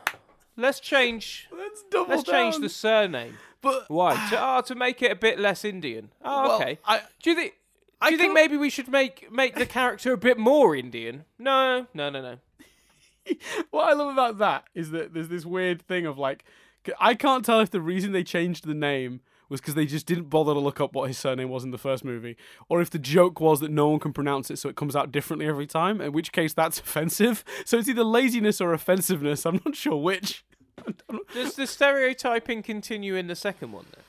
let's change. Let's double Let's change the surname. But Why? To, oh, to make it a bit less Indian. Oh, well, okay. I, Do you think? I Do you think maybe we should make make the character a bit more Indian? No, no, no, no. what I love about that is that there's this weird thing of like, I can't tell if the reason they changed the name was because they just didn't bother to look up what his surname was in the first movie, or if the joke was that no one can pronounce it, so it comes out differently every time. In which case, that's offensive. So it's either laziness or offensiveness. I'm not sure which. Does the stereotyping continue in the second one then?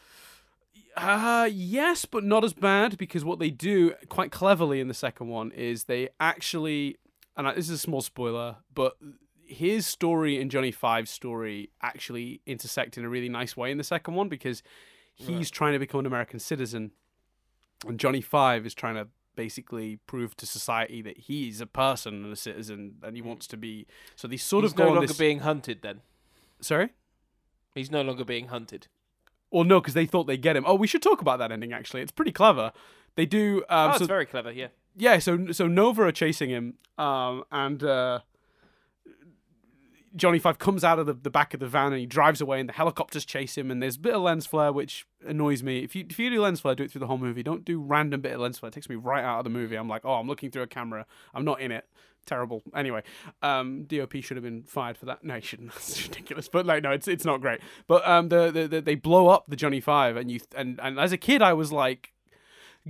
Uh, yes, but not as bad because what they do quite cleverly in the second one is they actually, and this is a small spoiler, but his story and Johnny Five's story actually intersect in a really nice way in the second one because he's trying to become an American citizen, and Johnny Five is trying to basically prove to society that he's a person and a citizen and he wants to be. So they sort He's of no longer this. being hunted then. Sorry. He's no longer being hunted. Or no, because they thought they'd get him. Oh, we should talk about that ending. Actually, it's pretty clever. They do. Um, oh, so that's very clever. Yeah. yeah, so so Nova are chasing him, um, and uh, Johnny Five comes out of the, the back of the van and he drives away, and the helicopters chase him. And there's a bit of lens flare which annoys me. If you if you do lens flare, do it through the whole movie. Don't do random bit of lens flare. It takes me right out of the movie. I'm like, oh, I'm looking through a camera. I'm not in it. Terrible. Anyway, um, DOP should have been fired for that. No, he shouldn't. That's ridiculous. But like, no, it's it's not great. But um, the, the, the they blow up the Johnny Five, and you and and as a kid, I was like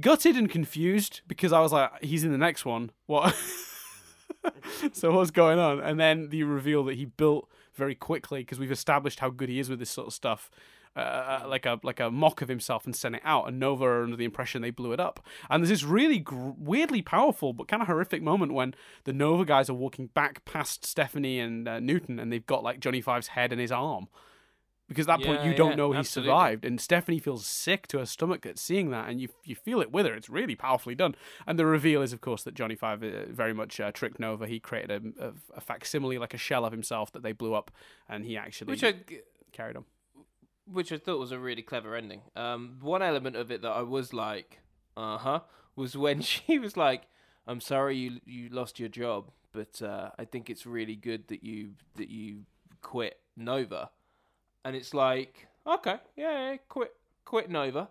gutted and confused because I was like, he's in the next one. What? so what's going on? And then you reveal that he built very quickly because we've established how good he is with this sort of stuff. Uh, like a like a mock of himself and sent it out, and Nova are under the impression they blew it up. And there's this really gr- weirdly powerful but kind of horrific moment when the Nova guys are walking back past Stephanie and uh, Newton, and they've got like Johnny Five's head in his arm, because at that point you don't yeah, know he absolutely. survived, and Stephanie feels sick to her stomach at seeing that, and you you feel it with her. It's really powerfully done. And the reveal is, of course, that Johnny Five uh, very much uh, tricked Nova. He created a, a, a facsimile, like a shell of himself that they blew up, and he actually Which I, carried on. which I thought was a really clever ending. Um, one element of it that I was like, uh huh, was when she was like, "I'm sorry you you lost your job, but uh, I think it's really good that you that you quit Nova," and it's like, okay, yeah, yeah quit quit Nova,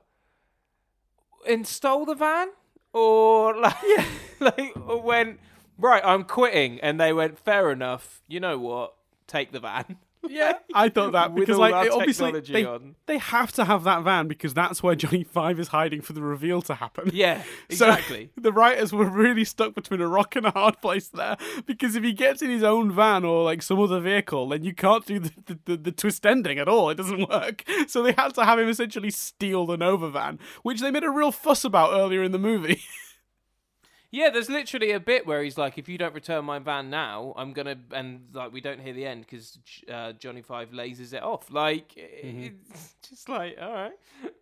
and stole the van, or like, yeah. like or went right, I'm quitting, and they went, fair enough. You know what? Take the van. Yeah, I thought that With because all like our it obviously technology they, on. they have to have that van because that's where Johnny Five is hiding for the reveal to happen. Yeah, So, exactly. the writers were really stuck between a rock and a hard place there because if he gets in his own van or like some other vehicle, then you can't do the, the, the, the twist ending at all. It doesn't work. So they had to have him essentially steal the Nova van, which they made a real fuss about earlier in the movie. Yeah, there's literally a bit where he's like, "If you don't return my van now, I'm gonna," and like we don't hear the end because uh, Johnny Five lasers it off. Like it's just like, all right,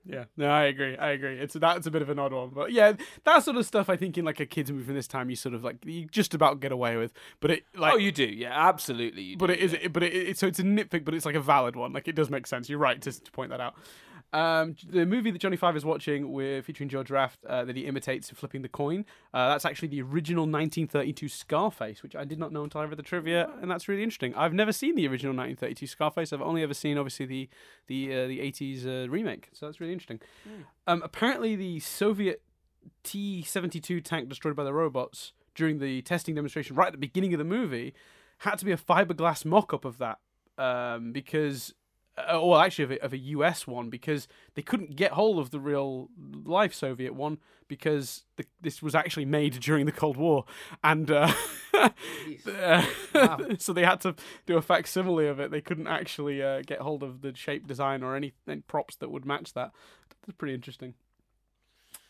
Yeah, no, I agree. I agree. It's that's a bit of an odd one, but yeah, that sort of stuff. I think in like a kids movie from this time, you sort of like you just about get away with. But it like, oh, you do, yeah, absolutely, you but it is. yeah. But it, it so it's a nitpick, but it's like a valid one. Like it does make sense. You're right to, to point that out. Um, the movie that Johnny Five is watching, with featuring George Raft, uh, that he imitates flipping the coin. Uh, that's actually the original 1932 Scarface, which I did not know until I read the trivia, and that's really interesting. I've never seen the original 1932 Scarface. I've only ever seen, obviously, the the uh, the 80s uh, remake. So that's really interesting. Um, apparently, the Soviet T-72 tank destroyed by the robots during the testing demonstration, right at the beginning of the movie, had to be a fiberglass mock-up of that um, because uh, well, actually, of a, of a US one because they couldn't get hold of the real life Soviet one because the, this was actually made during the Cold War, and uh, uh, so they had to do a facsimile of it. They couldn't actually uh, get hold of the shape design or any, any props that would match that. That's pretty interesting.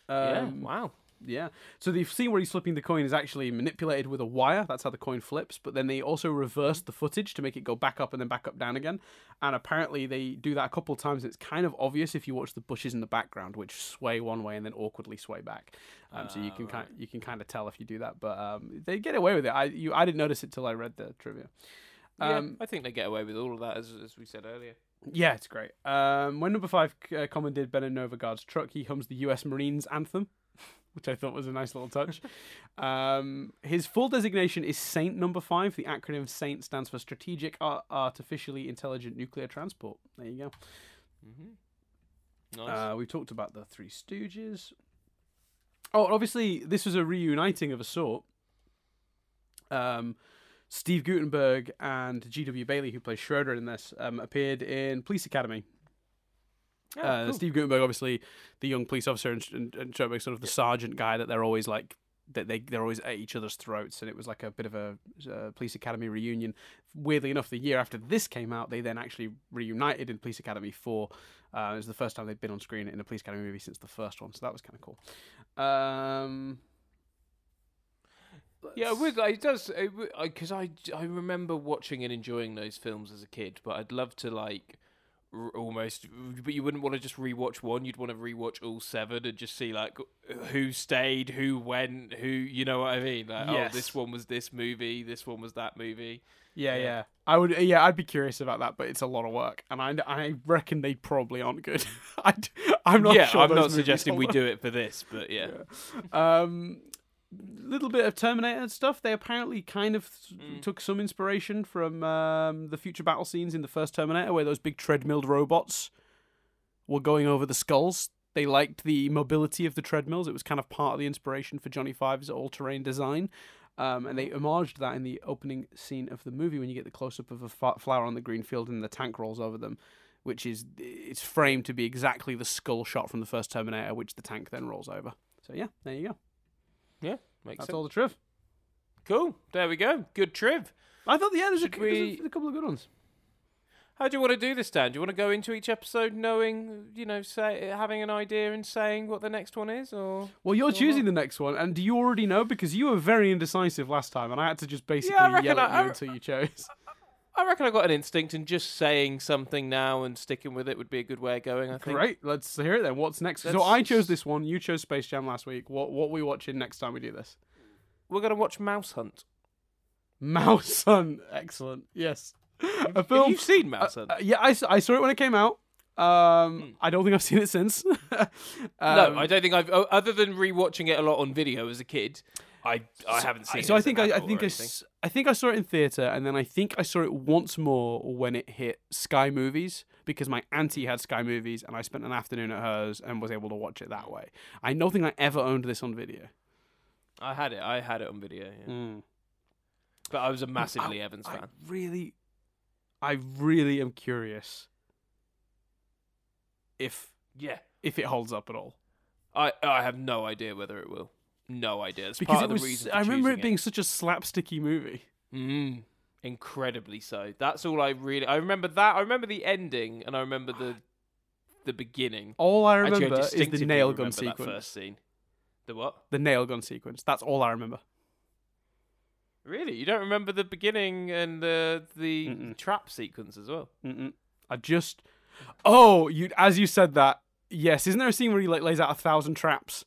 yeah, Um, wow. Yeah. So the scene where he's flipping the coin is actually manipulated with a wire. That's how the coin flips. But then they also reverse the footage to make it go back up and then back up down again. And apparently they do that a couple of times. It's kind of obvious if you watch the bushes in the background, which sway one way and then awkwardly sway back. Um, so you Ah, can right. kind you can kind of tell if you do that. But um, they get away with it. I you I didn't notice it till I read the trivia. yeah, Um, I think they get away with all of that, as as we said earlier. yeah, it's great. Um, when number five uh, commandeered Ben and Novigad's truck, he hums the U.S. Marines anthem, which I thought was a nice little touch. um, his full designation is Saint Number Five. The acronym Saint stands for Strategic Ar- Artificially Intelligent Nuclear Transport. There you go. Mm-hmm. Nice. Uh, we talked about the Three Stooges. Oh, obviously, this was a reuniting of a sort. Um, Steve Guttenberg and G.W. Bailey, who plays Skroeder in this, um, appeared in Police Academy. Oh, uh, cool. Steve Guttenberg, obviously the young police officer, and, and, and Skroeder, sort of the sergeant guy that they're always like that they they're always at each other's throats, and it was like a bit of a uh, police academy reunion. Weirdly enough, the year after this came out, they then actually reunited in Police Academy Four. Uh, it was the first time they'd been on screen in a Police Academy movie since the first one, so that was kind of cool. Um, Yeah, it does because I, I remember watching and enjoying those films as a kid, but I'd love to like almost, but you wouldn't want to just rewatch one. You'd want to rewatch all seven and just see like who stayed, who went, who you know what I mean. Like, Yes. oh, this one was this movie, this one was that movie. Yeah, Yeah. yeah. I would. Yeah, I'd be curious about that, but it's a lot of work, and I, I reckon they probably aren't good. I, i'm not yeah, sure. I'm not suggesting we do it for this, but yeah. Um, little bit of Terminator stuff. They apparently kind of Mm. took some inspiration from um, the future battle scenes in the first Terminator, where those big treadmilled robots were going over the skulls. They liked the mobility of the treadmills. It was kind of part of the inspiration for Johnny Five's all-terrain design. Um, and they homaged that in the opening scene of the movie when you get the close-up of a fa- flower on the green field and the tank rolls over them, which is it's framed to be exactly the skull shot from the first Terminator, which the tank then rolls over. So yeah, there you go. Yeah, makes That's sense. all the triv. Cool. There we go. Good triv. I thought yeah, there's a, Should there's a- we- there's a couple of good ones. How do you want to do this, Dan? Do you want to go into each episode knowing, you know, say having an idea and saying what the next one is, or Well, you're Or choosing the next one, and do you already know? Because you were very indecisive last time, and I had to just basically reckon yell at I- you I- until you chose. I reckon I got an instinct, and just saying something now and sticking with it would be a good way of going. I think. Great, let's hear it then. What's next? So Let's- I chose this one. You chose Space Jam last week. What what are we watching next time we do this? We're gonna watch Mouse Hunt. Mouse Hunt. Excellent. Yes. A Have film. you seen uh, Mouse Hunt? uh, yeah, I saw it when it came out. Um, I don't think I've seen it since. um, no, I don't think I've. Other than rewatching it a lot on video as a kid, I I haven't seen. So it I think I, I think or I, anything. s- I think I saw it in theater, and then I think I saw it once more when it hit Sky Movies because my auntie had Sky Movies, and I spent an afternoon at hers and was able to watch it that way. I don't think I ever owned this on video. I had it. I had it on video. Yeah. Mm. But I was a massive Lee I- Evans I fan. really, I really am curious if Yeah. if it holds up at all. I I have no idea whether it will. No idea. It's Because part it of the was. I remember it being such a slapsticky movie. Mm, incredibly so. That's all I really. I remember that. I remember the ending, and I remember the the beginning. All I Actually, remember is the nail gun remember sequence. first scene. The what? The nail gun sequence. That's all I remember. Really? You don't remember the beginning and the the Mm-mm. trap sequence as well? Mm-mm. I just. Oh, you as you said that. Yes, isn't there a scene where he like lays out a thousand traps,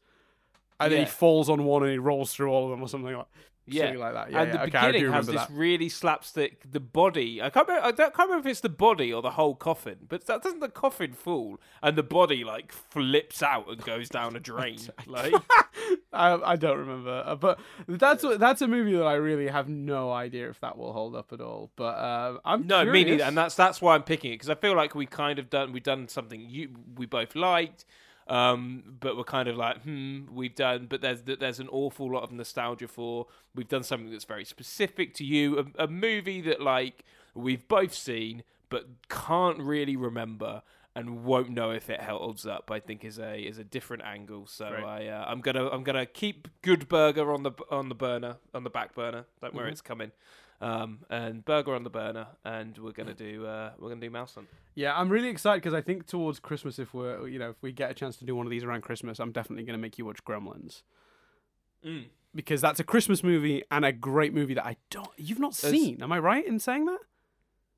and then he falls on one and he rolls through all of them or something like Yeah. something like that. Yeah, and yeah. the okay, beginning has this that. really slapstick. The body, I can't remember. I don't, can't remember if it's the body or the whole coffin, but that doesn't the coffin fall and the body like flips out and goes down a drain. like, I, I don't remember, uh, but that's what- that's a movie that I really have no idea if that will hold up at all. But um, I'm no, me curious. neither, and that's that's why I'm picking it because I feel like we kind of done we've done something you we both liked. Um, but we're kind of like, hmm, we've done, but there's there's an awful lot of nostalgia for. We've done something that's very specific to you, a, a movie that like we've both seen, but can't really remember and won't know if it holds up. I think is a is a different angle. So Great. I uh, I'm gonna I'm gonna keep Good Burger on the on the burner on the back burner. Don't worry, Mhm. it's coming. Um, and Burger on the burner, and we're gonna do uh, we're gonna do Mouse Hunt. Yeah, I'm really excited because I think towards Christmas, if we're you know if we get a chance to do one of these around Christmas, I'm definitely going to make you watch Gremlins because that's a Christmas movie and a great movie that I don't you've not There's- seen. Am I right in saying that?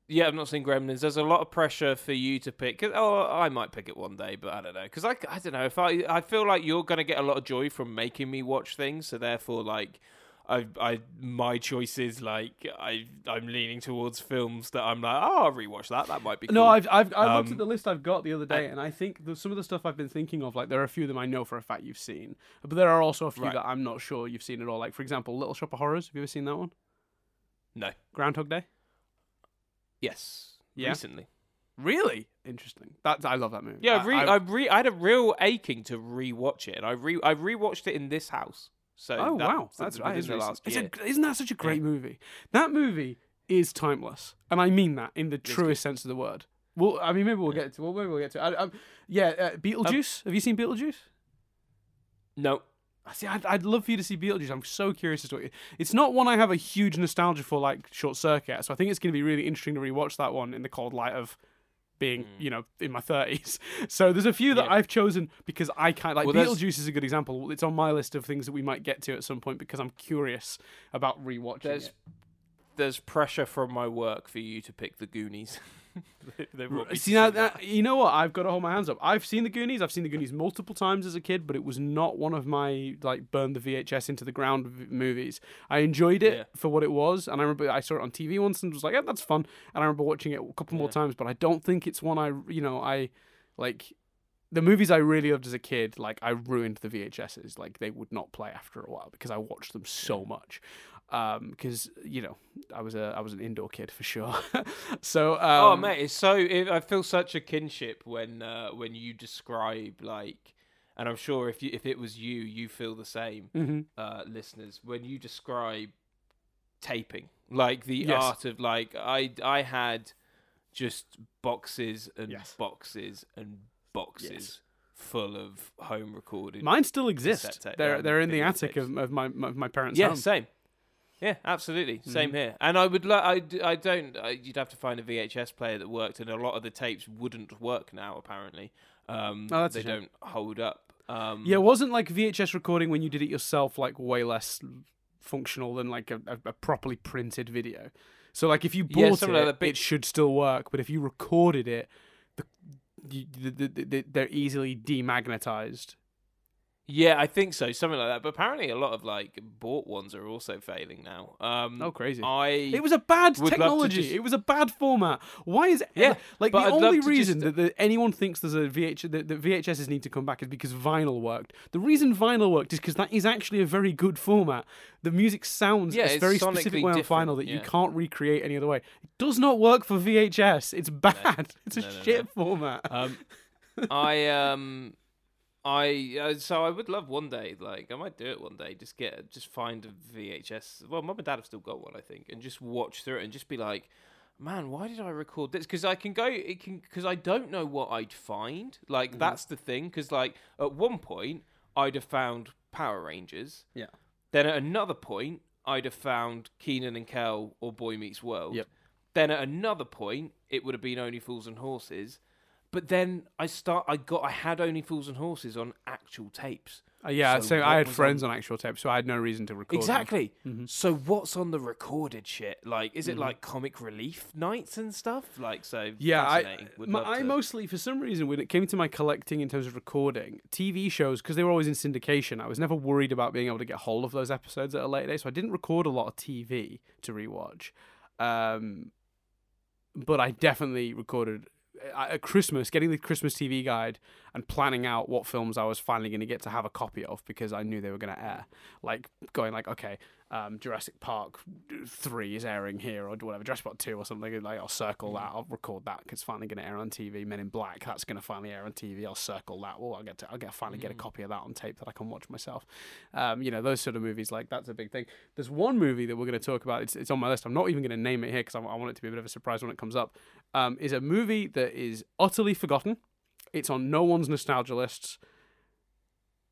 Yeah, I've not seen Gremlins. There's a lot of pressure for you to pick. 'cause- Oh, I might pick it one day, but I don't know. Because I, I don't know if I, I feel like you're gonna get a lot of joy from making me watch things. So therefore, like, I, I, my choices, like, I, I'm leaning towards films that I'm like, oh, I'll rewatch that. That might be. Cool. No, I've I've I looked Um, at the list I've got the other day, and I think the, some of the stuff I've been thinking of, like there are a few of them I know for a fact you've seen, but there are also a few Right. that I'm not sure you've seen at all. Like for example, Little Shop of Horrors. Have you ever seen that one? no. Groundhog Day. Yes. Yeah? Recently. Really interesting. That I love that movie. Yeah, I, I, re- I- I, re- I had a real aching to rewatch it, and I re- I rewatched it in this house. So oh that- wow, that's within that is the last It's year. a, isn't that such a great movie? That movie is timeless, and I mean that in the is truest sense of the word. Well, I mean, maybe we'll get to. Well, maybe we'll get to. I, um, yeah, uh, Beetlejuice. Have you seen Beetlejuice? no. See, I'd, I'd love for you to see Beetlejuice. I'm so curious as to what you- It's not one I have a huge nostalgia for, like Short Circuit. So I think it's going to be really interesting to rewatch that one in the cold light of being, mm. you know, in my 30s. So there's a few that. Yeah. I've chosen because I can't. Like Well, there's- Beetlejuice is a good example. It's on my list of things that we might get to at some point because I'm curious about rewatching There's it. there's pressure from my work for you to pick the Goonies. They- they want me to See now, that. you know what? I've got to hold my hands up. I've seen the Goonies. I've seen the Goonies multiple times as a kid, but it was not one of my like burn the VHS into the ground v- movies. I enjoyed it Yeah. for what it was, and I remember I saw it on TV once and was like, "Yeah, that's fun." And I remember watching it a couple more times, but I don't think it's one I, you know, I like. The movies I really loved as a kid, like I ruined the VHSs. Like they would not play after a while because I watched them so much. Because you know, I was a I was an indoor kid for sure. so um, oh mate, it's so it, I feel such a kinship when uh, when you describe like, and I'm sure if you if it was you, you feel the same, mhm. uh, listeners. When you describe taping, like the Yes. art of like I I had just boxes and Yes. boxes and boxes Yes. full of home recorded. Mine still exist. they're um, they're in the attic tapes. of, of my of my parents' yeah, home. same. Yeah, absolutely, same Mm-hmm. here. And I would, lo- I, d- I don't. I, you'd have to find a VHS player that worked, and a lot of the tapes wouldn't work now. Apparently, um, Oh, they don't hold up. Um, Yeah, it wasn't like VHS recording when you did it yourself, like way less functional than like a, a, properly printed video. So like if you bought something it, like but- it should still work. But if you recorded it, the, you, the, the, the, they're easily demagnetized. Yeah, I think so, something like that. But apparently, a lot of like bought ones are also failing now. Um, Oh, crazy. I It was a bad would love to technology. just- It was a bad format. Why is Yeah, like the I'd only reason just- that, that anyone thinks there's a VH that, that VHSs need to come back is because vinyl worked. The reason vinyl worked is because that is actually a very good format. The music sounds Yeah, a it's very specific way on vinyl that you can't recreate any other way. It does not work for VHS. It's bad. It's a No, no, shit format. um, I um, I uh, so I would love one day, like I might do it one day. Just get, just find a VHS. Well, mum and dad have still got one, I think, and just watch through it and just be like, man, why did I record this? Because I can go, it can, because I don't know what I'd find. Like that's the thing. Because like at one point I'd have found Power Rangers. Yeah. Then at another point I'd have found Kenan and Kel or Boy Meets World. Yep. Then at another point it would have been Only Fools and Horses. But then I start. I got. I had Only Fools and Horses on actual tapes. Uh, yeah, So so, I had friends on actual tapes, so I had no reason to record. Exactly. Mm-hmm. So what's on the recorded shit? Like, is it like comic relief nights and stuff? Like, so Yeah, I, my, I mostly, for some reason, when it came to my collecting in terms of recording TV shows, because they were always in syndication, I was never worried about being able to get hold of those episodes at a later date. So I didn't record a lot of TV to rewatch. Um, but I definitely recorded at Christmas, getting the Christmas TV guide and planning out what films I was finally going to get to have a copy of because I knew they were going to air. Like going like, okay, um, Jurassic Park three is airing here or whatever, Jurassic Park two or something. Like I'll circle that, I'll record that because it's finally going to air on TV. Men in Black, that's going to finally air on TV. I'll circle that. Oh, I'll get to, I'll get finally get a copy of that on tape that I can watch myself. Um, you know those sort of movies, like that's a big thing. There's one movie that we're going to talk about. It's, it's on my list. I'm not even going to name it here because I, I want it to be a bit of a surprise when it comes up. Um, is a movie that is utterly forgotten. It's on no one's nostalgia lists.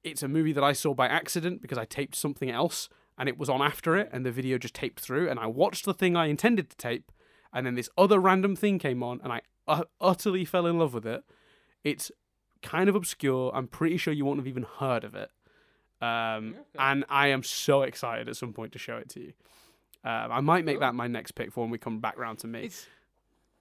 It's a movie that I saw by accident because I taped something else and it was on after it and the video just taped through and I watched the thing I intended to tape and then this other random thing came on and I utterly fell in love with it. It's kind of obscure. I'm pretty sure you won't have even heard of it. Um, and I am so excited at some point to show it to you. Um, I might make that my next pick for when we come back round to me. It's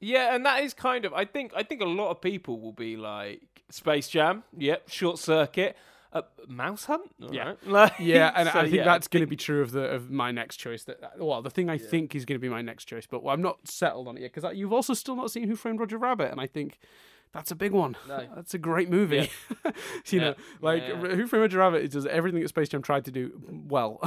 yeah, and that is kind of. I think. I think a lot of people will be like Space Jam. Yep. Short Circuit. Uh, Mouse Hunt. Yeah. Alright, Like, Yeah, and so, I think yeah, that's going to be true of the of my next choice. That well, the thing I think is going to be my next choice, but I'm not settled on it yet because you've also still not seen Who Framed Roger Rabbit, and I think that's a big one. No. That's a great movie. you know, Yeah. like Yeah. Who Framed Roger Rabbit it does everything that Space Jam tried to do well.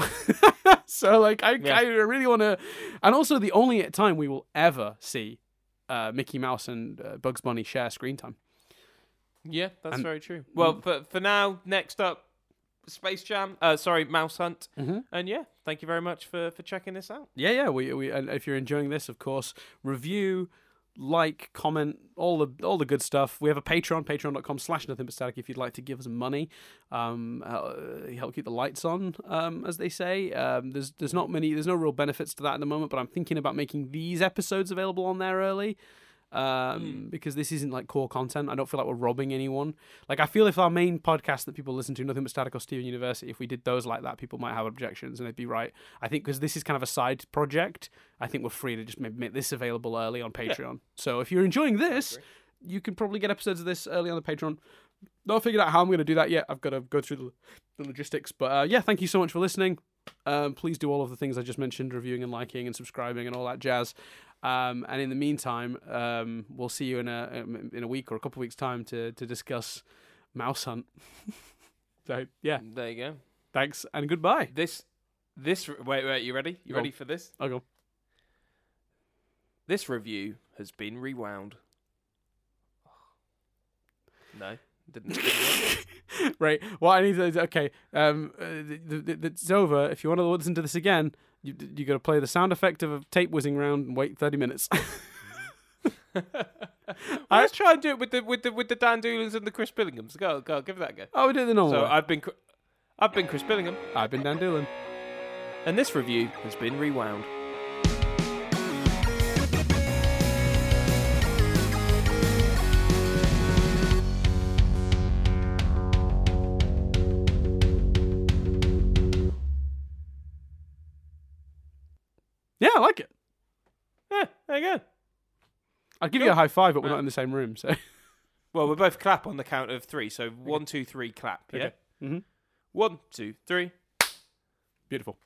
so like I Yeah. I really want to, and also the only time we will ever see uh, Mickey Mouse and uh, Bugs Bunny share screen time. Yeah, that's And- very true. Well, for for now, next up, Space Jam. Uh, sorry, Mouse Hunt. Mhm. And yeah, thank you very much for for checking this out. Yeah, yeah. We, we and if you're enjoying this, of course, review, like, comment, all the all the good stuff. We have a Patreon, patreon.com slash nothing but static if you'd like to give us money. Um uh, help keep the lights on, um, as they say. Um there's there's not many there's no real benefits to that at the moment, but I'm thinking about making these episodes available on there early. Um, because this isn't like core content. I don't feel like we're robbing anyone. Like I feel if our main podcast that people listen to, nothing but static or Steven University, if we did those like that, people might have objections and they'd be right. I think because this is kind of a side project, I think we're free to just make this available early on Patreon. So if you're enjoying this, you can probably get episodes of this early on the Patreon. Not figured out how I'm going to do that yet. I've got to go through the, the logistics. But uh, yeah, thank you so much for listening. Um, please do all of the things I just mentioned, reviewing and liking and subscribing and all that jazz. Um, and in the meantime, um, we'll see you in a in a week or a couple of weeks time to to discuss Mouse Hunt. so yeah, There you go. thanks and goodbye. This this wait wait you ready? You Go. ready for this? I'll go. This review has been rewound. No, didn't. didn't right. What I need to is okay. Um, uh, the, the, the, it's over. If you want to listen to this again, you you got to play the sound effect of a tape whizzing round and wait thirty minutes. Let's try and do it with the with the with the Dan Doolans and the Chris Billinghams. Go go, give that a go. oh, we did the normal So way. I've been I've been Chris Billingham, I've been Dan Doolan. and this review has been rewound. Like it. Yeah, there you go. I'd give you a high five, but we're not in the same room. So Well, we both clap on the count of three. So one, two, three, clap. Yeah. Okay. Mhm. One, two, three. Beautiful.